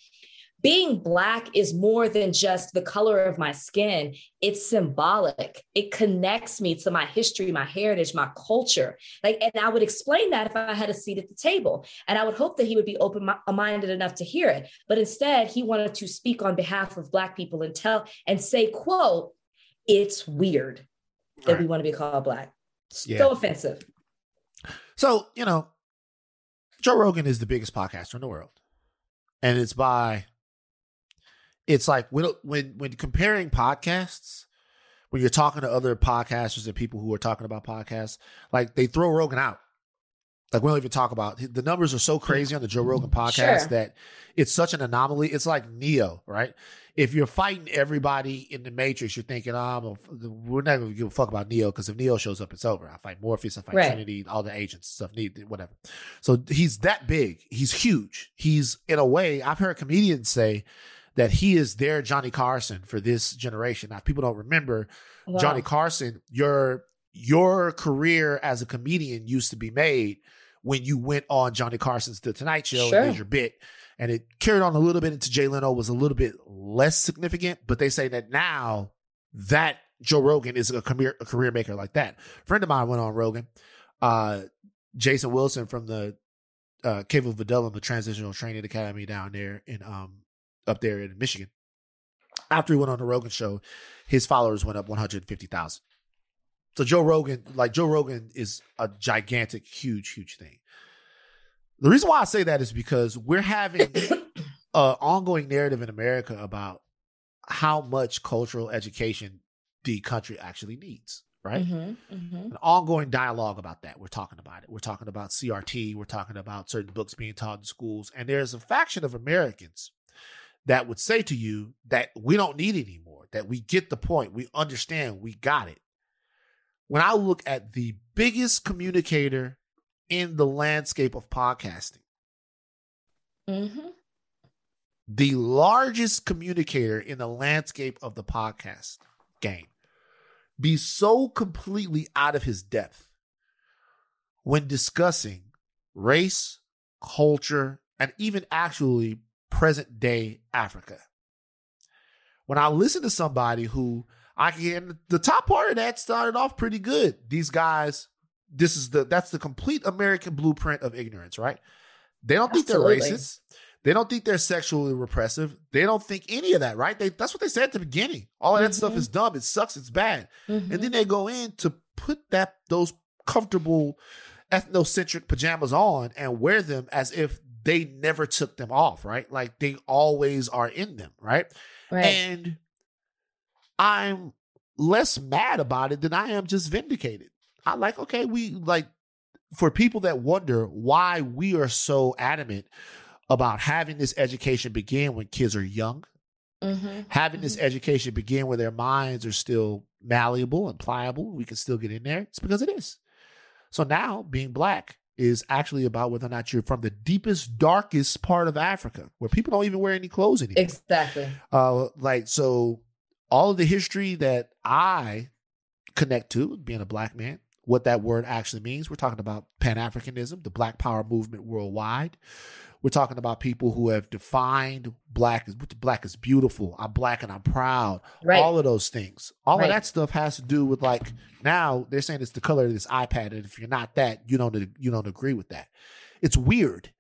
being black is more than just the color of my skin. It's symbolic. It connects me to my history my heritage my culture. Like and i would explain that if i had a seat at the table and i would hope that he would be open-minded enough to hear it. But instead he wanted to speak on behalf of black people and tell and say quote it's weird that right. we want to be called black. Yeah. so offensive. So you know joe rogan is the biggest podcaster in the world. And it's by it's like when when when comparing podcasts, when you're talking to other podcasters and people who are talking about podcasts, like they throw Rogan out. Like we don't even talk about the numbers are so crazy on the Joe Rogan mm-hmm. podcast sure. that it's such an anomaly. It's like Neo, right? If you're fighting everybody in the Matrix, you're thinking, oh, we're not going to give a fuck about Neo because if Neo shows up, it's over. I fight Morpheus, I fight right. Trinity, all the agents, stuff, need whatever. So he's that big. He's huge. He's in a way. I've heard comedians say that he is their Johnny Carson for this generation. Now, people don't remember wow. Johnny Carson. Your your career as a comedian used to be made when you went on Johnny Carson's The Tonight Show sure. and did your bit. And it carried on a little bit into Jay Leno was a little bit less significant, but they say that now that Joe Rogan is a career, a career maker like that. A friend of mine went on Rogan, uh, Jason Wilson from the uh, Cave of Adullam Transitional Training Academy down there in um, up there in Michigan. After he went on the Rogan show, his followers went up 150,000. So Joe Rogan, like Joe Rogan is a gigantic, huge, huge thing. The reason why I say that is because we're having an ongoing narrative in America about how much cultural education the country actually needs, right? Mm-hmm, mm-hmm. An ongoing dialogue about that. We're talking about it. We're talking about CRT. We're talking about certain books being taught in schools. And there's a faction of Americans that would say to you that we don't need anymore, that we get the point, we understand, we got it. When I look at the biggest communicator in the landscape of podcasting, mm-hmm. the largest communicator in the landscape of the podcast game, be so completely out of his depth when discussing race, culture, and even actually present day Africa. When I listen to somebody who I can, the top part of that started off pretty good. These guys, this is the that's the complete American blueprint of ignorance, right? They don't Absolutely. think they're racist. They don't think they're sexually repressive. They don't think any of that, right? They, that's what they said at the beginning. All of that mm-hmm. stuff is dumb. It sucks. It's bad. Mm-hmm. And then they go in to put that those comfortable ethnocentric pajamas on and wear them as if they never took them off, right? Like they always are in them, right? Right. And I'm less mad about it than I am just vindicated. I like, okay, we like for people that wonder why we are so adamant about having this education begin when kids are young, mm-hmm. having mm-hmm. this education begin where their minds are still malleable and pliable, we can still get in there. It's because it is. So now, being black, is actually about whether or not you're from the deepest, darkest part of Africa, where people don't even wear any clothes anymore. Exactly. Uh, like so, all of the history that I connect to, being a black man, what that word actually means. We're talking about Pan Africanism, the Black Power movement worldwide. We're talking about people who have defined black as black is beautiful. I'm black and I'm proud. Right. All of those things. All right. of that stuff has to do with like now they're saying it's the color of this iPad, and if you're not that, you don't you don't agree with that. It's weird.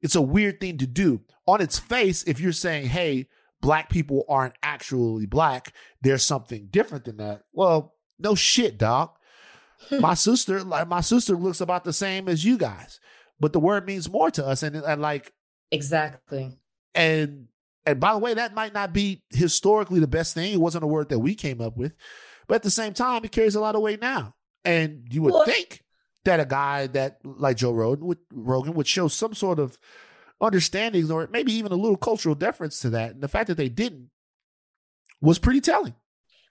It's a weird thing to do. On its face, if you're saying, hey, black people aren't actually black, there's something different than that. Well, no shit, dog. my sister, like my sister looks about the same as you guys but the word means more to us and, and like exactly. and and by the way that might not be historically the best thing. It wasn't a word that we came up with but at the same time it carries a lot of weight now. And you would think that a guy that like joe rogan would, rogan would show some sort of understandings or maybe even a little cultural deference to that. And the fact that they didn't was pretty telling.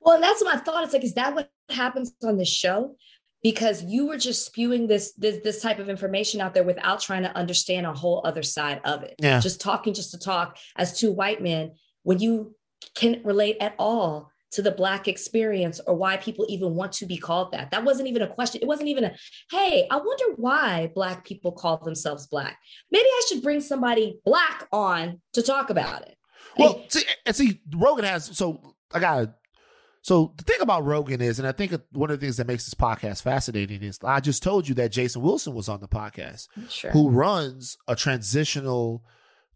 Well, that's my thought. It's like, is that what happens on the show? Because you were just spewing this this this type of information out there without trying to understand a whole other side of it. Yeah. Just talking just to talk as two white men when you can't relate at all to the black experience or why people even want to be called that. That wasn't even a question. It wasn't even a, hey, I wonder why black people call themselves black. Maybe I should bring somebody black on to talk about it. Well, see, and see, Rogan has so I got so the thing about Rogan is, and I think one of the things that makes this podcast fascinating is I just told you that Jason Wilson was on the podcast, sure. who runs a transitional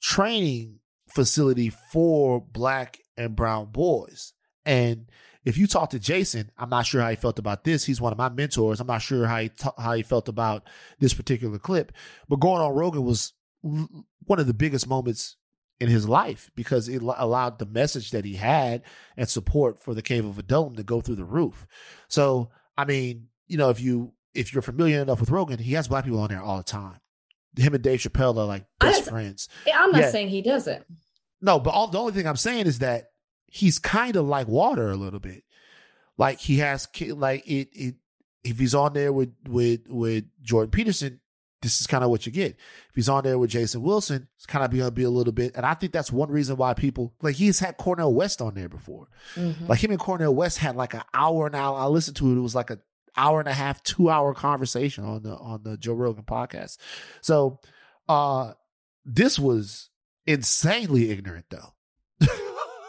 training facility for black and brown boys. And if you talk to Jason, I'm not sure how he felt about this. He's one of my mentors. I'm not sure how he ta- how he felt about this particular clip. But going on Rogan was one of the biggest moments in his life because it allowed the message that he had and support for the Cave of Adullam to go through the roof. So, I mean, you know, if you if you're familiar enough with Rogan, he has black people on there all the time. Him and Dave Chappelle are like best friends. Eh, I'm not yeah. saying he doesn't. No, but all, the only thing I'm saying is that he's kind of like water a little bit. Like he has like it, it if he's on there with with with Jordan Peterson, this is kind of what you get. If he's on there with Jason Wilson, it's kind of going to be a little bit. And I think that's one reason why people like he's had Cornel West on there before. Mm-hmm. Like him and Cornel West had like an hour and hour. I listened to it. It was like an hour and a half, two hour conversation on the on the Joe Rogan podcast. So uh this was insanely ignorant though.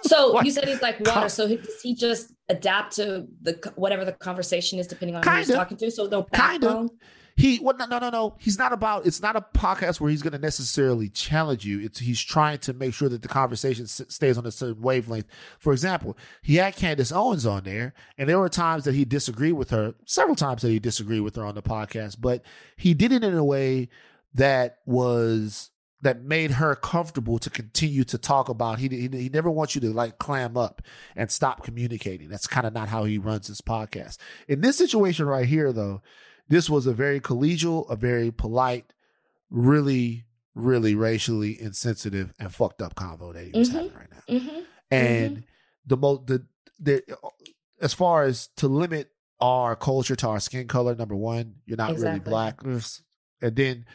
So like, you said he's like water. So he, does he just adapt to the whatever the conversation is, depending on who he's talking to? So no background. Kind of. He well, no, no, no. He's not about. It's not a podcast where he's going to necessarily challenge you. It's he's trying to make sure that the conversation s- stays on a certain wavelength. For example, he had Candace Owens on there, and there were times that he disagreed with her. Several times that he disagreed with her on the podcast, but he did it in a way that was that made her comfortable to continue to talk about. He, he, he never wants you to like clam up and stop communicating. That's kind of not how he runs his podcast. In this situation right here, though, this was a very collegial, a very polite, really, really racially insensitive and fucked up convo that he was mm-hmm. having right now. Mm-hmm. And mm-hmm. the most the the as far as to limit our culture to our skin color, number one, you're not exactly. really black. And then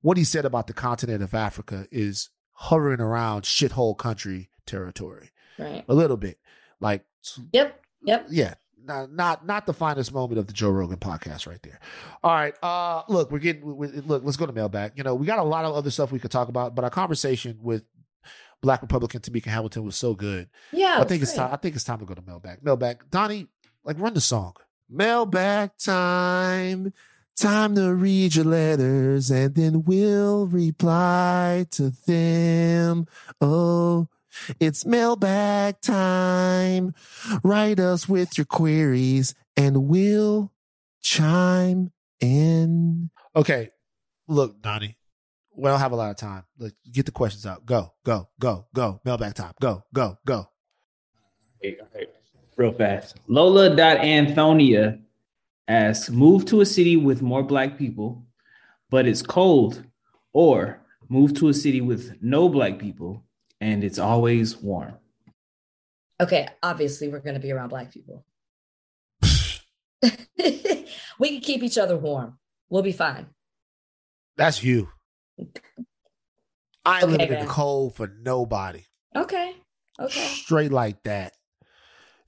what he said about the continent of Africa is hovering around shithole country territory. Right. A little bit. Like Yep. Yep. Yeah not not not the finest moment of the Joe Rogan podcast right there. All right, uh, look, we're getting we, look. Let's go to mailbag. You know, we got a lot of other stuff we could talk about, but our conversation with Black Republican Tamika Hamilton was so good. Yeah, I think it's time. I think it's time to go to mailbag. Mailbag, Donnie, like run the song. Mailbag time. Time to read your letters and then we'll reply to them. Oh, it's mailbag time. Write us with your queries and we'll chime in. Okay. Look, Donnie, we don't have a lot of time. Let's get the questions out. Go, go, go, go. Mailbag time. Go, go, go. Okay, Real fast. Lola.Anthonia asks, move to a city with more black people, but it's cold, or move to a city with no black people, and it's always warm. Okay, obviously we're going to be around black people. we can keep each other warm. We'll be fine. That's you. I ain't okay, living man. in the cold for nobody. Okay. Okay. Straight like that.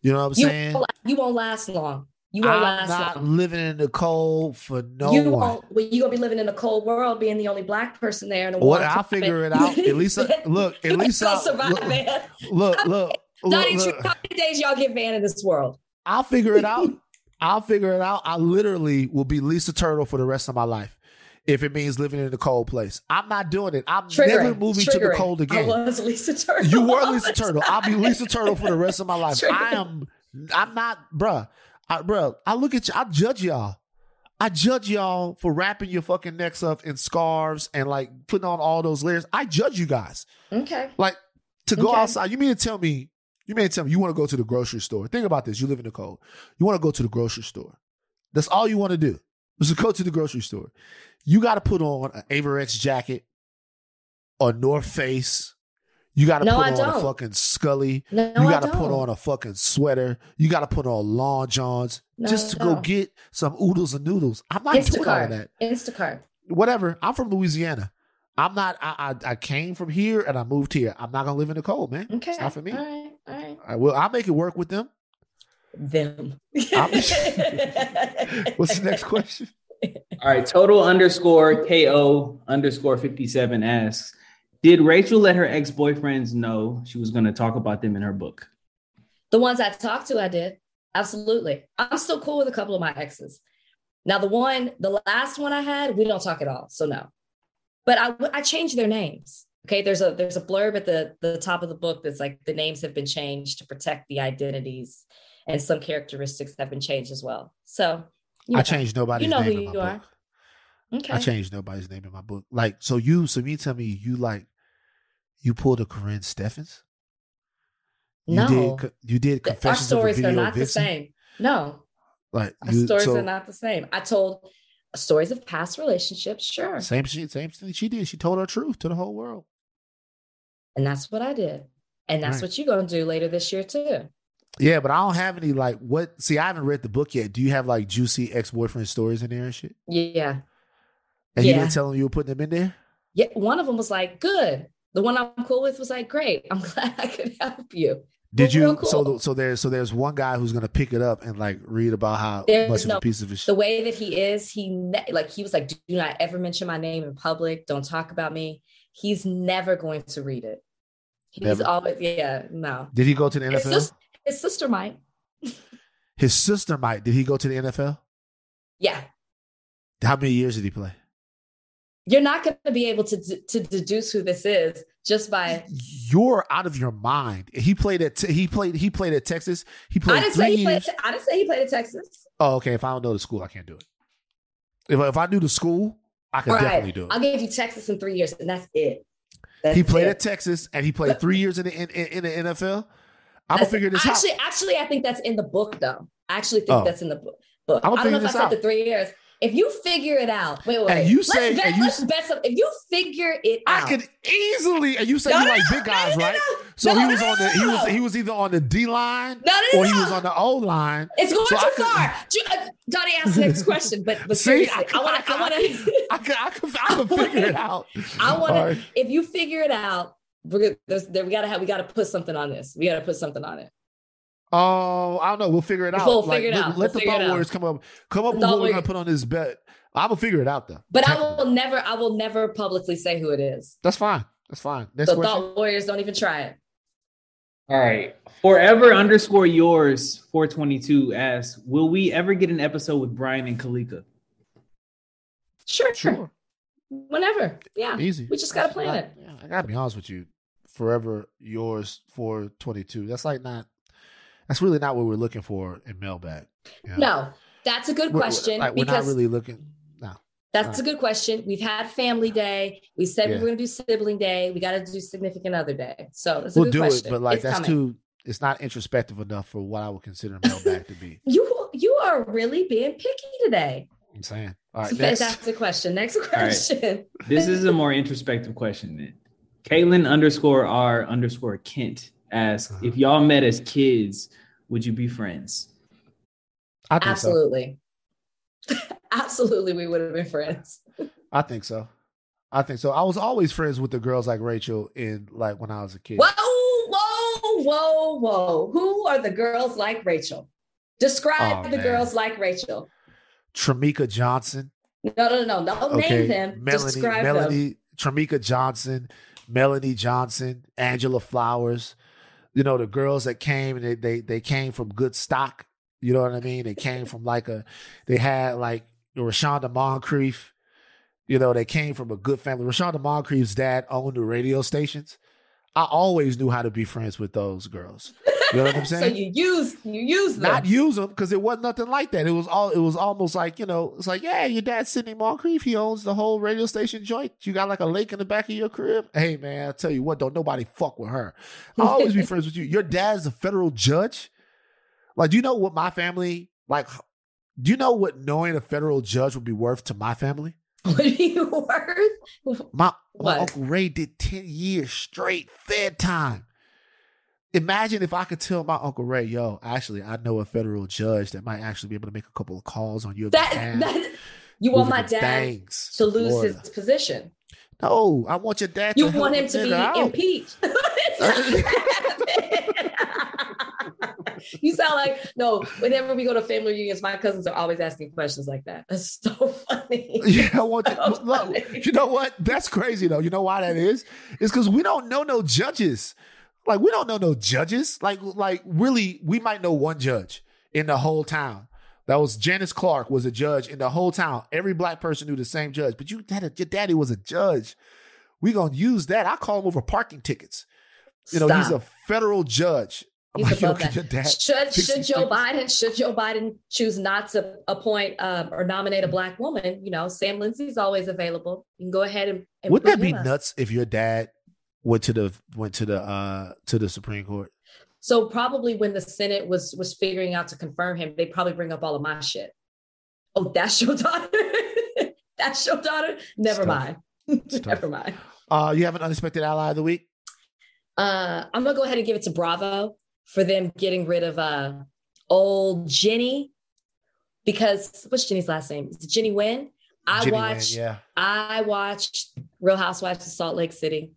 You know what I'm you saying? Won't, you won't last long. You won't I'm last not long. living in the cold for no you one. won't. Well, you gonna be living in a cold world, being the only black person there. In a What I'll figure it out. At least, I, look. At least I'll survive, look, man. look, look, look, look. how many days y'all get Van in this world? I'll figure it out. I'll figure it out. I literally will be Lisa Turtle for the rest of my life if it means living in a cold place. I'm not doing it. I'm Triggering, never moving to the triggering. cold I again. was Lisa Turtle. You were Lisa Turtle. I'll be. Lisa Turtle for the rest of my life. Triggering. I am. I'm not, bruh. I, bruh, I look at you. I judge y'all. I judge y'all for wrapping your fucking necks up in scarves and like putting on all those layers. I judge you guys. Okay. Like to go Okay. outside. You mean to tell me? You mean to tell me you want to go to the grocery store? Think about this. You live in the cold. You want to go to the grocery store. That's all you want to do. Is to go to the grocery store. You got to put on an Avirex jacket, a North Face. You got to No, put I on a don't. fucking Scully. No, you got to put don't. on a fucking sweater. You got to put on long johns No, just to go get some oodles and noodles. I'm not doing all of that. Instacart. Whatever. I'm from Louisiana. I'm not. I, I I came from here and I moved here. I'm not gonna live in the cold, man. Okay. It's not for me. All right. All right. I will. I'll make it work with them. Them. What's the next question? All right, total underscore KO underscore 57 asks Did Rachel let her ex boyfriends know she was going to talk about them in her book? The ones I talked to, I did. Absolutely. I'm still cool with a couple of my exes. Now, the one, the last one I had, we don't talk at all. So no. But I, I changed their names. Okay. There's a there's a blurb at the, the top of the book that's like the names have been changed to protect the identities and some characteristics have been changed as well. So you I changed nobody's You know name who in my you are. book. Okay. I changed nobody's name in my book. Like so, you so me tell me you like you pulled a Corinne Steffens. You No. did. You did Our confessions a stories are not the same. No, Like our you, stories so, are not the same. I told uh, stories of past relationships, sure. Same shit. Same thing she did. She told her truth to the whole world. And that's what I did. And that's Right. what you're going to do later this year, too. Yeah, but I don't have any like what. See, I haven't read the book yet. Do you have like juicy ex boyfriend stories in there and shit? Yeah. And you didn't tell them you were putting them in there. Yeah. One of them was like, good. The one I'm cool with was like, great. I'm glad I could help you. Did you? real So, so there's so there's one guy who's gonna pick it up and like read about how There's much of no- a piece of his The way that he is, he ne- like he was like, do not ever mention my name in public. Don't talk about me. He's never going to read it. He's Never? always, yeah, no. Did he go to the His, NFL? sis- his sister might. His sister might. Did he go to the NFL? Yeah. How many years did he play? You're not going to be able to, d- to deduce who this is just by. You're out of your mind. He played at he played he played at Texas. He I played didn't say he played. I didn't say he played at Texas. Oh, okay. If I don't know the school, I can't do it. If if I knew the school, I could Right. definitely do it. I'll give you Texas in three years, and that's it. That's he played it. at Texas and he played three years in the in, in, the NFL. I'm gonna figure this actually, out. Actually, actually, I think that's in the book, though. I actually think Oh. that's in the book. book. I don't know if I said out. the three years. If you figure it out, wait, wait, And you let's say- bet, and you let's bet some. If you figure it I out, I could easily. And you say No, you no, like big guys, no, right? So he was on the he was he was either on the D line No, no, or he was on the O line. it's going So too could- far. Ju- uh, Donnie asked the next question, but but See, seriously, I I want I to. I want to. I could I could, I could figure it out. I want to. If you figure it out, we're there, we gotta have. We gotta put something on this. We gotta put something on it. Oh, I don't know. We'll figure it out. We'll Like, figure it let, out. Let We'll the figure thought warriors come up. Come up with what we're gonna put on this bet. I'm gonna figure it out though. But I will never. I will never publicly say who it is. That's fine. That's fine. Next So question. thought warriors don't even try it. All right. Forever underscore yours 422 asks, Will we ever get an episode with Brian and Kalika? Sure. Sure. Whenever. Yeah. Easy. We just gotta plan I, it. yeah, I gotta be honest with you. Forever yours 422. That's like not. That's really not what we're looking for in mailbag. you know? No, that's a good We're- question Like, we're not really looking. No. that's a good question. We've had family day. We said we Yeah. were going to do sibling day. We got to do significant other day. So it's a We'll good do question. it, but like It's that's coming. too. It's not introspective enough for what I would consider mailbag to be. You you are really being picky today. I'm saying. All It's right, a next. question. Next right. question. This is a more introspective question then. Caitlin underscore R underscore Kent asks, Uh-huh. If y'all met as kids, would you be friends? I think so. Absolutely. Absolutely, we would have been friends. I think so. I think so. I was always friends with the girls like Rachel in like when I was a kid. Whoa, whoa, whoa, whoa. Who are the girls like Rachel? Describe oh, the man. girls like Rachel. Tramika Johnson. No, no, no, no. Don't okay. name them. Melanie, Describe Melanie, them. Tramika Johnson, Melanie Johnson, Angela Flowers. You know, the girls that came and they, they they came from good stock. You know what I mean? They came from like a they had like Rashonda Moncrief. You know, they came from a good family. Rashonda Moncrief's dad owned the radio stations. I always knew how to be friends with those girls. You know what I'm saying? so you use you use them. Not use them because it wasn't nothing like that. It was all it was almost like, you know, it's like, yeah, your dad Sidney Moncrief, he owns the whole radio station joint. You got like a lake in the back of your crib. Hey man, I tell you what, don't nobody fuck with her. I'll always be friends with you. Your dad's a federal judge. Like, do you know what my family like? Do you know what knowing a federal judge would be worth to my family? What are you worth? My, my Uncle Ray did 10 years straight fed time. Imagine if I could tell my Uncle Ray, yo, actually, I know a federal judge that might actually be able to make a couple of calls on your that, behalf. That, you want my dad to lose Florida. his position. No, I want your dad you want him to be out. impeached. you sound like no. Whenever we go to family reunions, my cousins are always asking questions like that. That's so funny. Yeah, I want so look, you know what? That's crazy though. You know why that is? It's because we don't know no judges. Like we don't know no judges. Like like really, we might know one judge in the whole town. That was Janice Clark was a judge in the whole town. Every black person knew the same judge. But you, daddy, your daddy was a judge. We gonna use that. I call him over parking tickets. You know, he's a federal judge. He's above that. Should should Joe Biden should Joe Biden choose not to appoint um, or nominate a black woman, you know, Sam Lindsay's always available. You can go ahead and, and wouldn't that be nuts if your dad went to the went to the uh to the Supreme Court? So probably when the Senate was was figuring out to confirm him, they probably bring up all of my shit. Oh, that's your daughter. that's your daughter. Never mind. Never mind. Uh, you have an unexpected ally of the week. Uh, I'm gonna go ahead and give it to Bravo for them getting rid of uh, old Jennie because what's Jennie's last name? Is it Jennie Nguyen? I Jennie watched. Nguyen, yeah. I watched Real Housewives of Salt Lake City.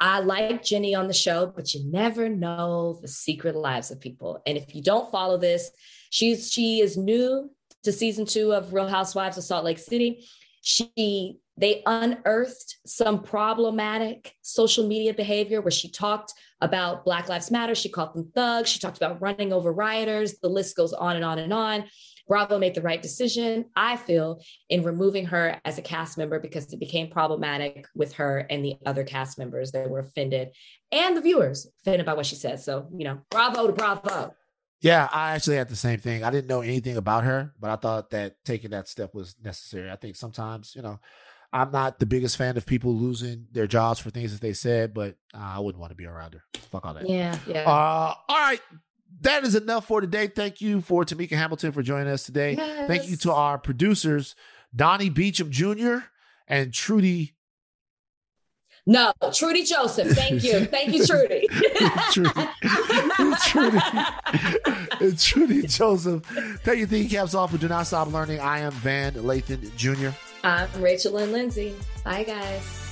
I like Jennie on the show, but you never know the secret lives of people. And if you don't follow this, she's she is new to season two of Real Housewives of Salt Lake City. She they unearthed some problematic social media behavior where she talked about Black Lives Matter. She called them thugs. She talked about running over rioters. The list goes on and on and on. Bravo made the right decision, I feel, in removing her as a cast member because it became problematic with her and the other cast members that were offended and the viewers offended by what she said. So, you know, bravo to bravo. Yeah, I actually had the same thing. I didn't know anything about her, but I thought that taking that step was necessary. I think sometimes, you know, I'm not the biggest fan of people losing their jobs for things that they said, but uh, I wouldn't want to be around her. Fuck all that. Yeah, yeah. Uh, all right. That is enough for today. Thank you for Tamika Hamilton for joining us today. Yes. Thank you to our producers, Donnie Beecham Jr. and Trudy. No, Trudy Joseph. Thank you. Thank you, Trudy. Trudy. Trudy. Trudy Joseph. Thank you, Thinking Caps off for Do Not Stop Learning. I am Van Lathan Jr. I'm Rachel Lynn Lindsay. Bye, guys.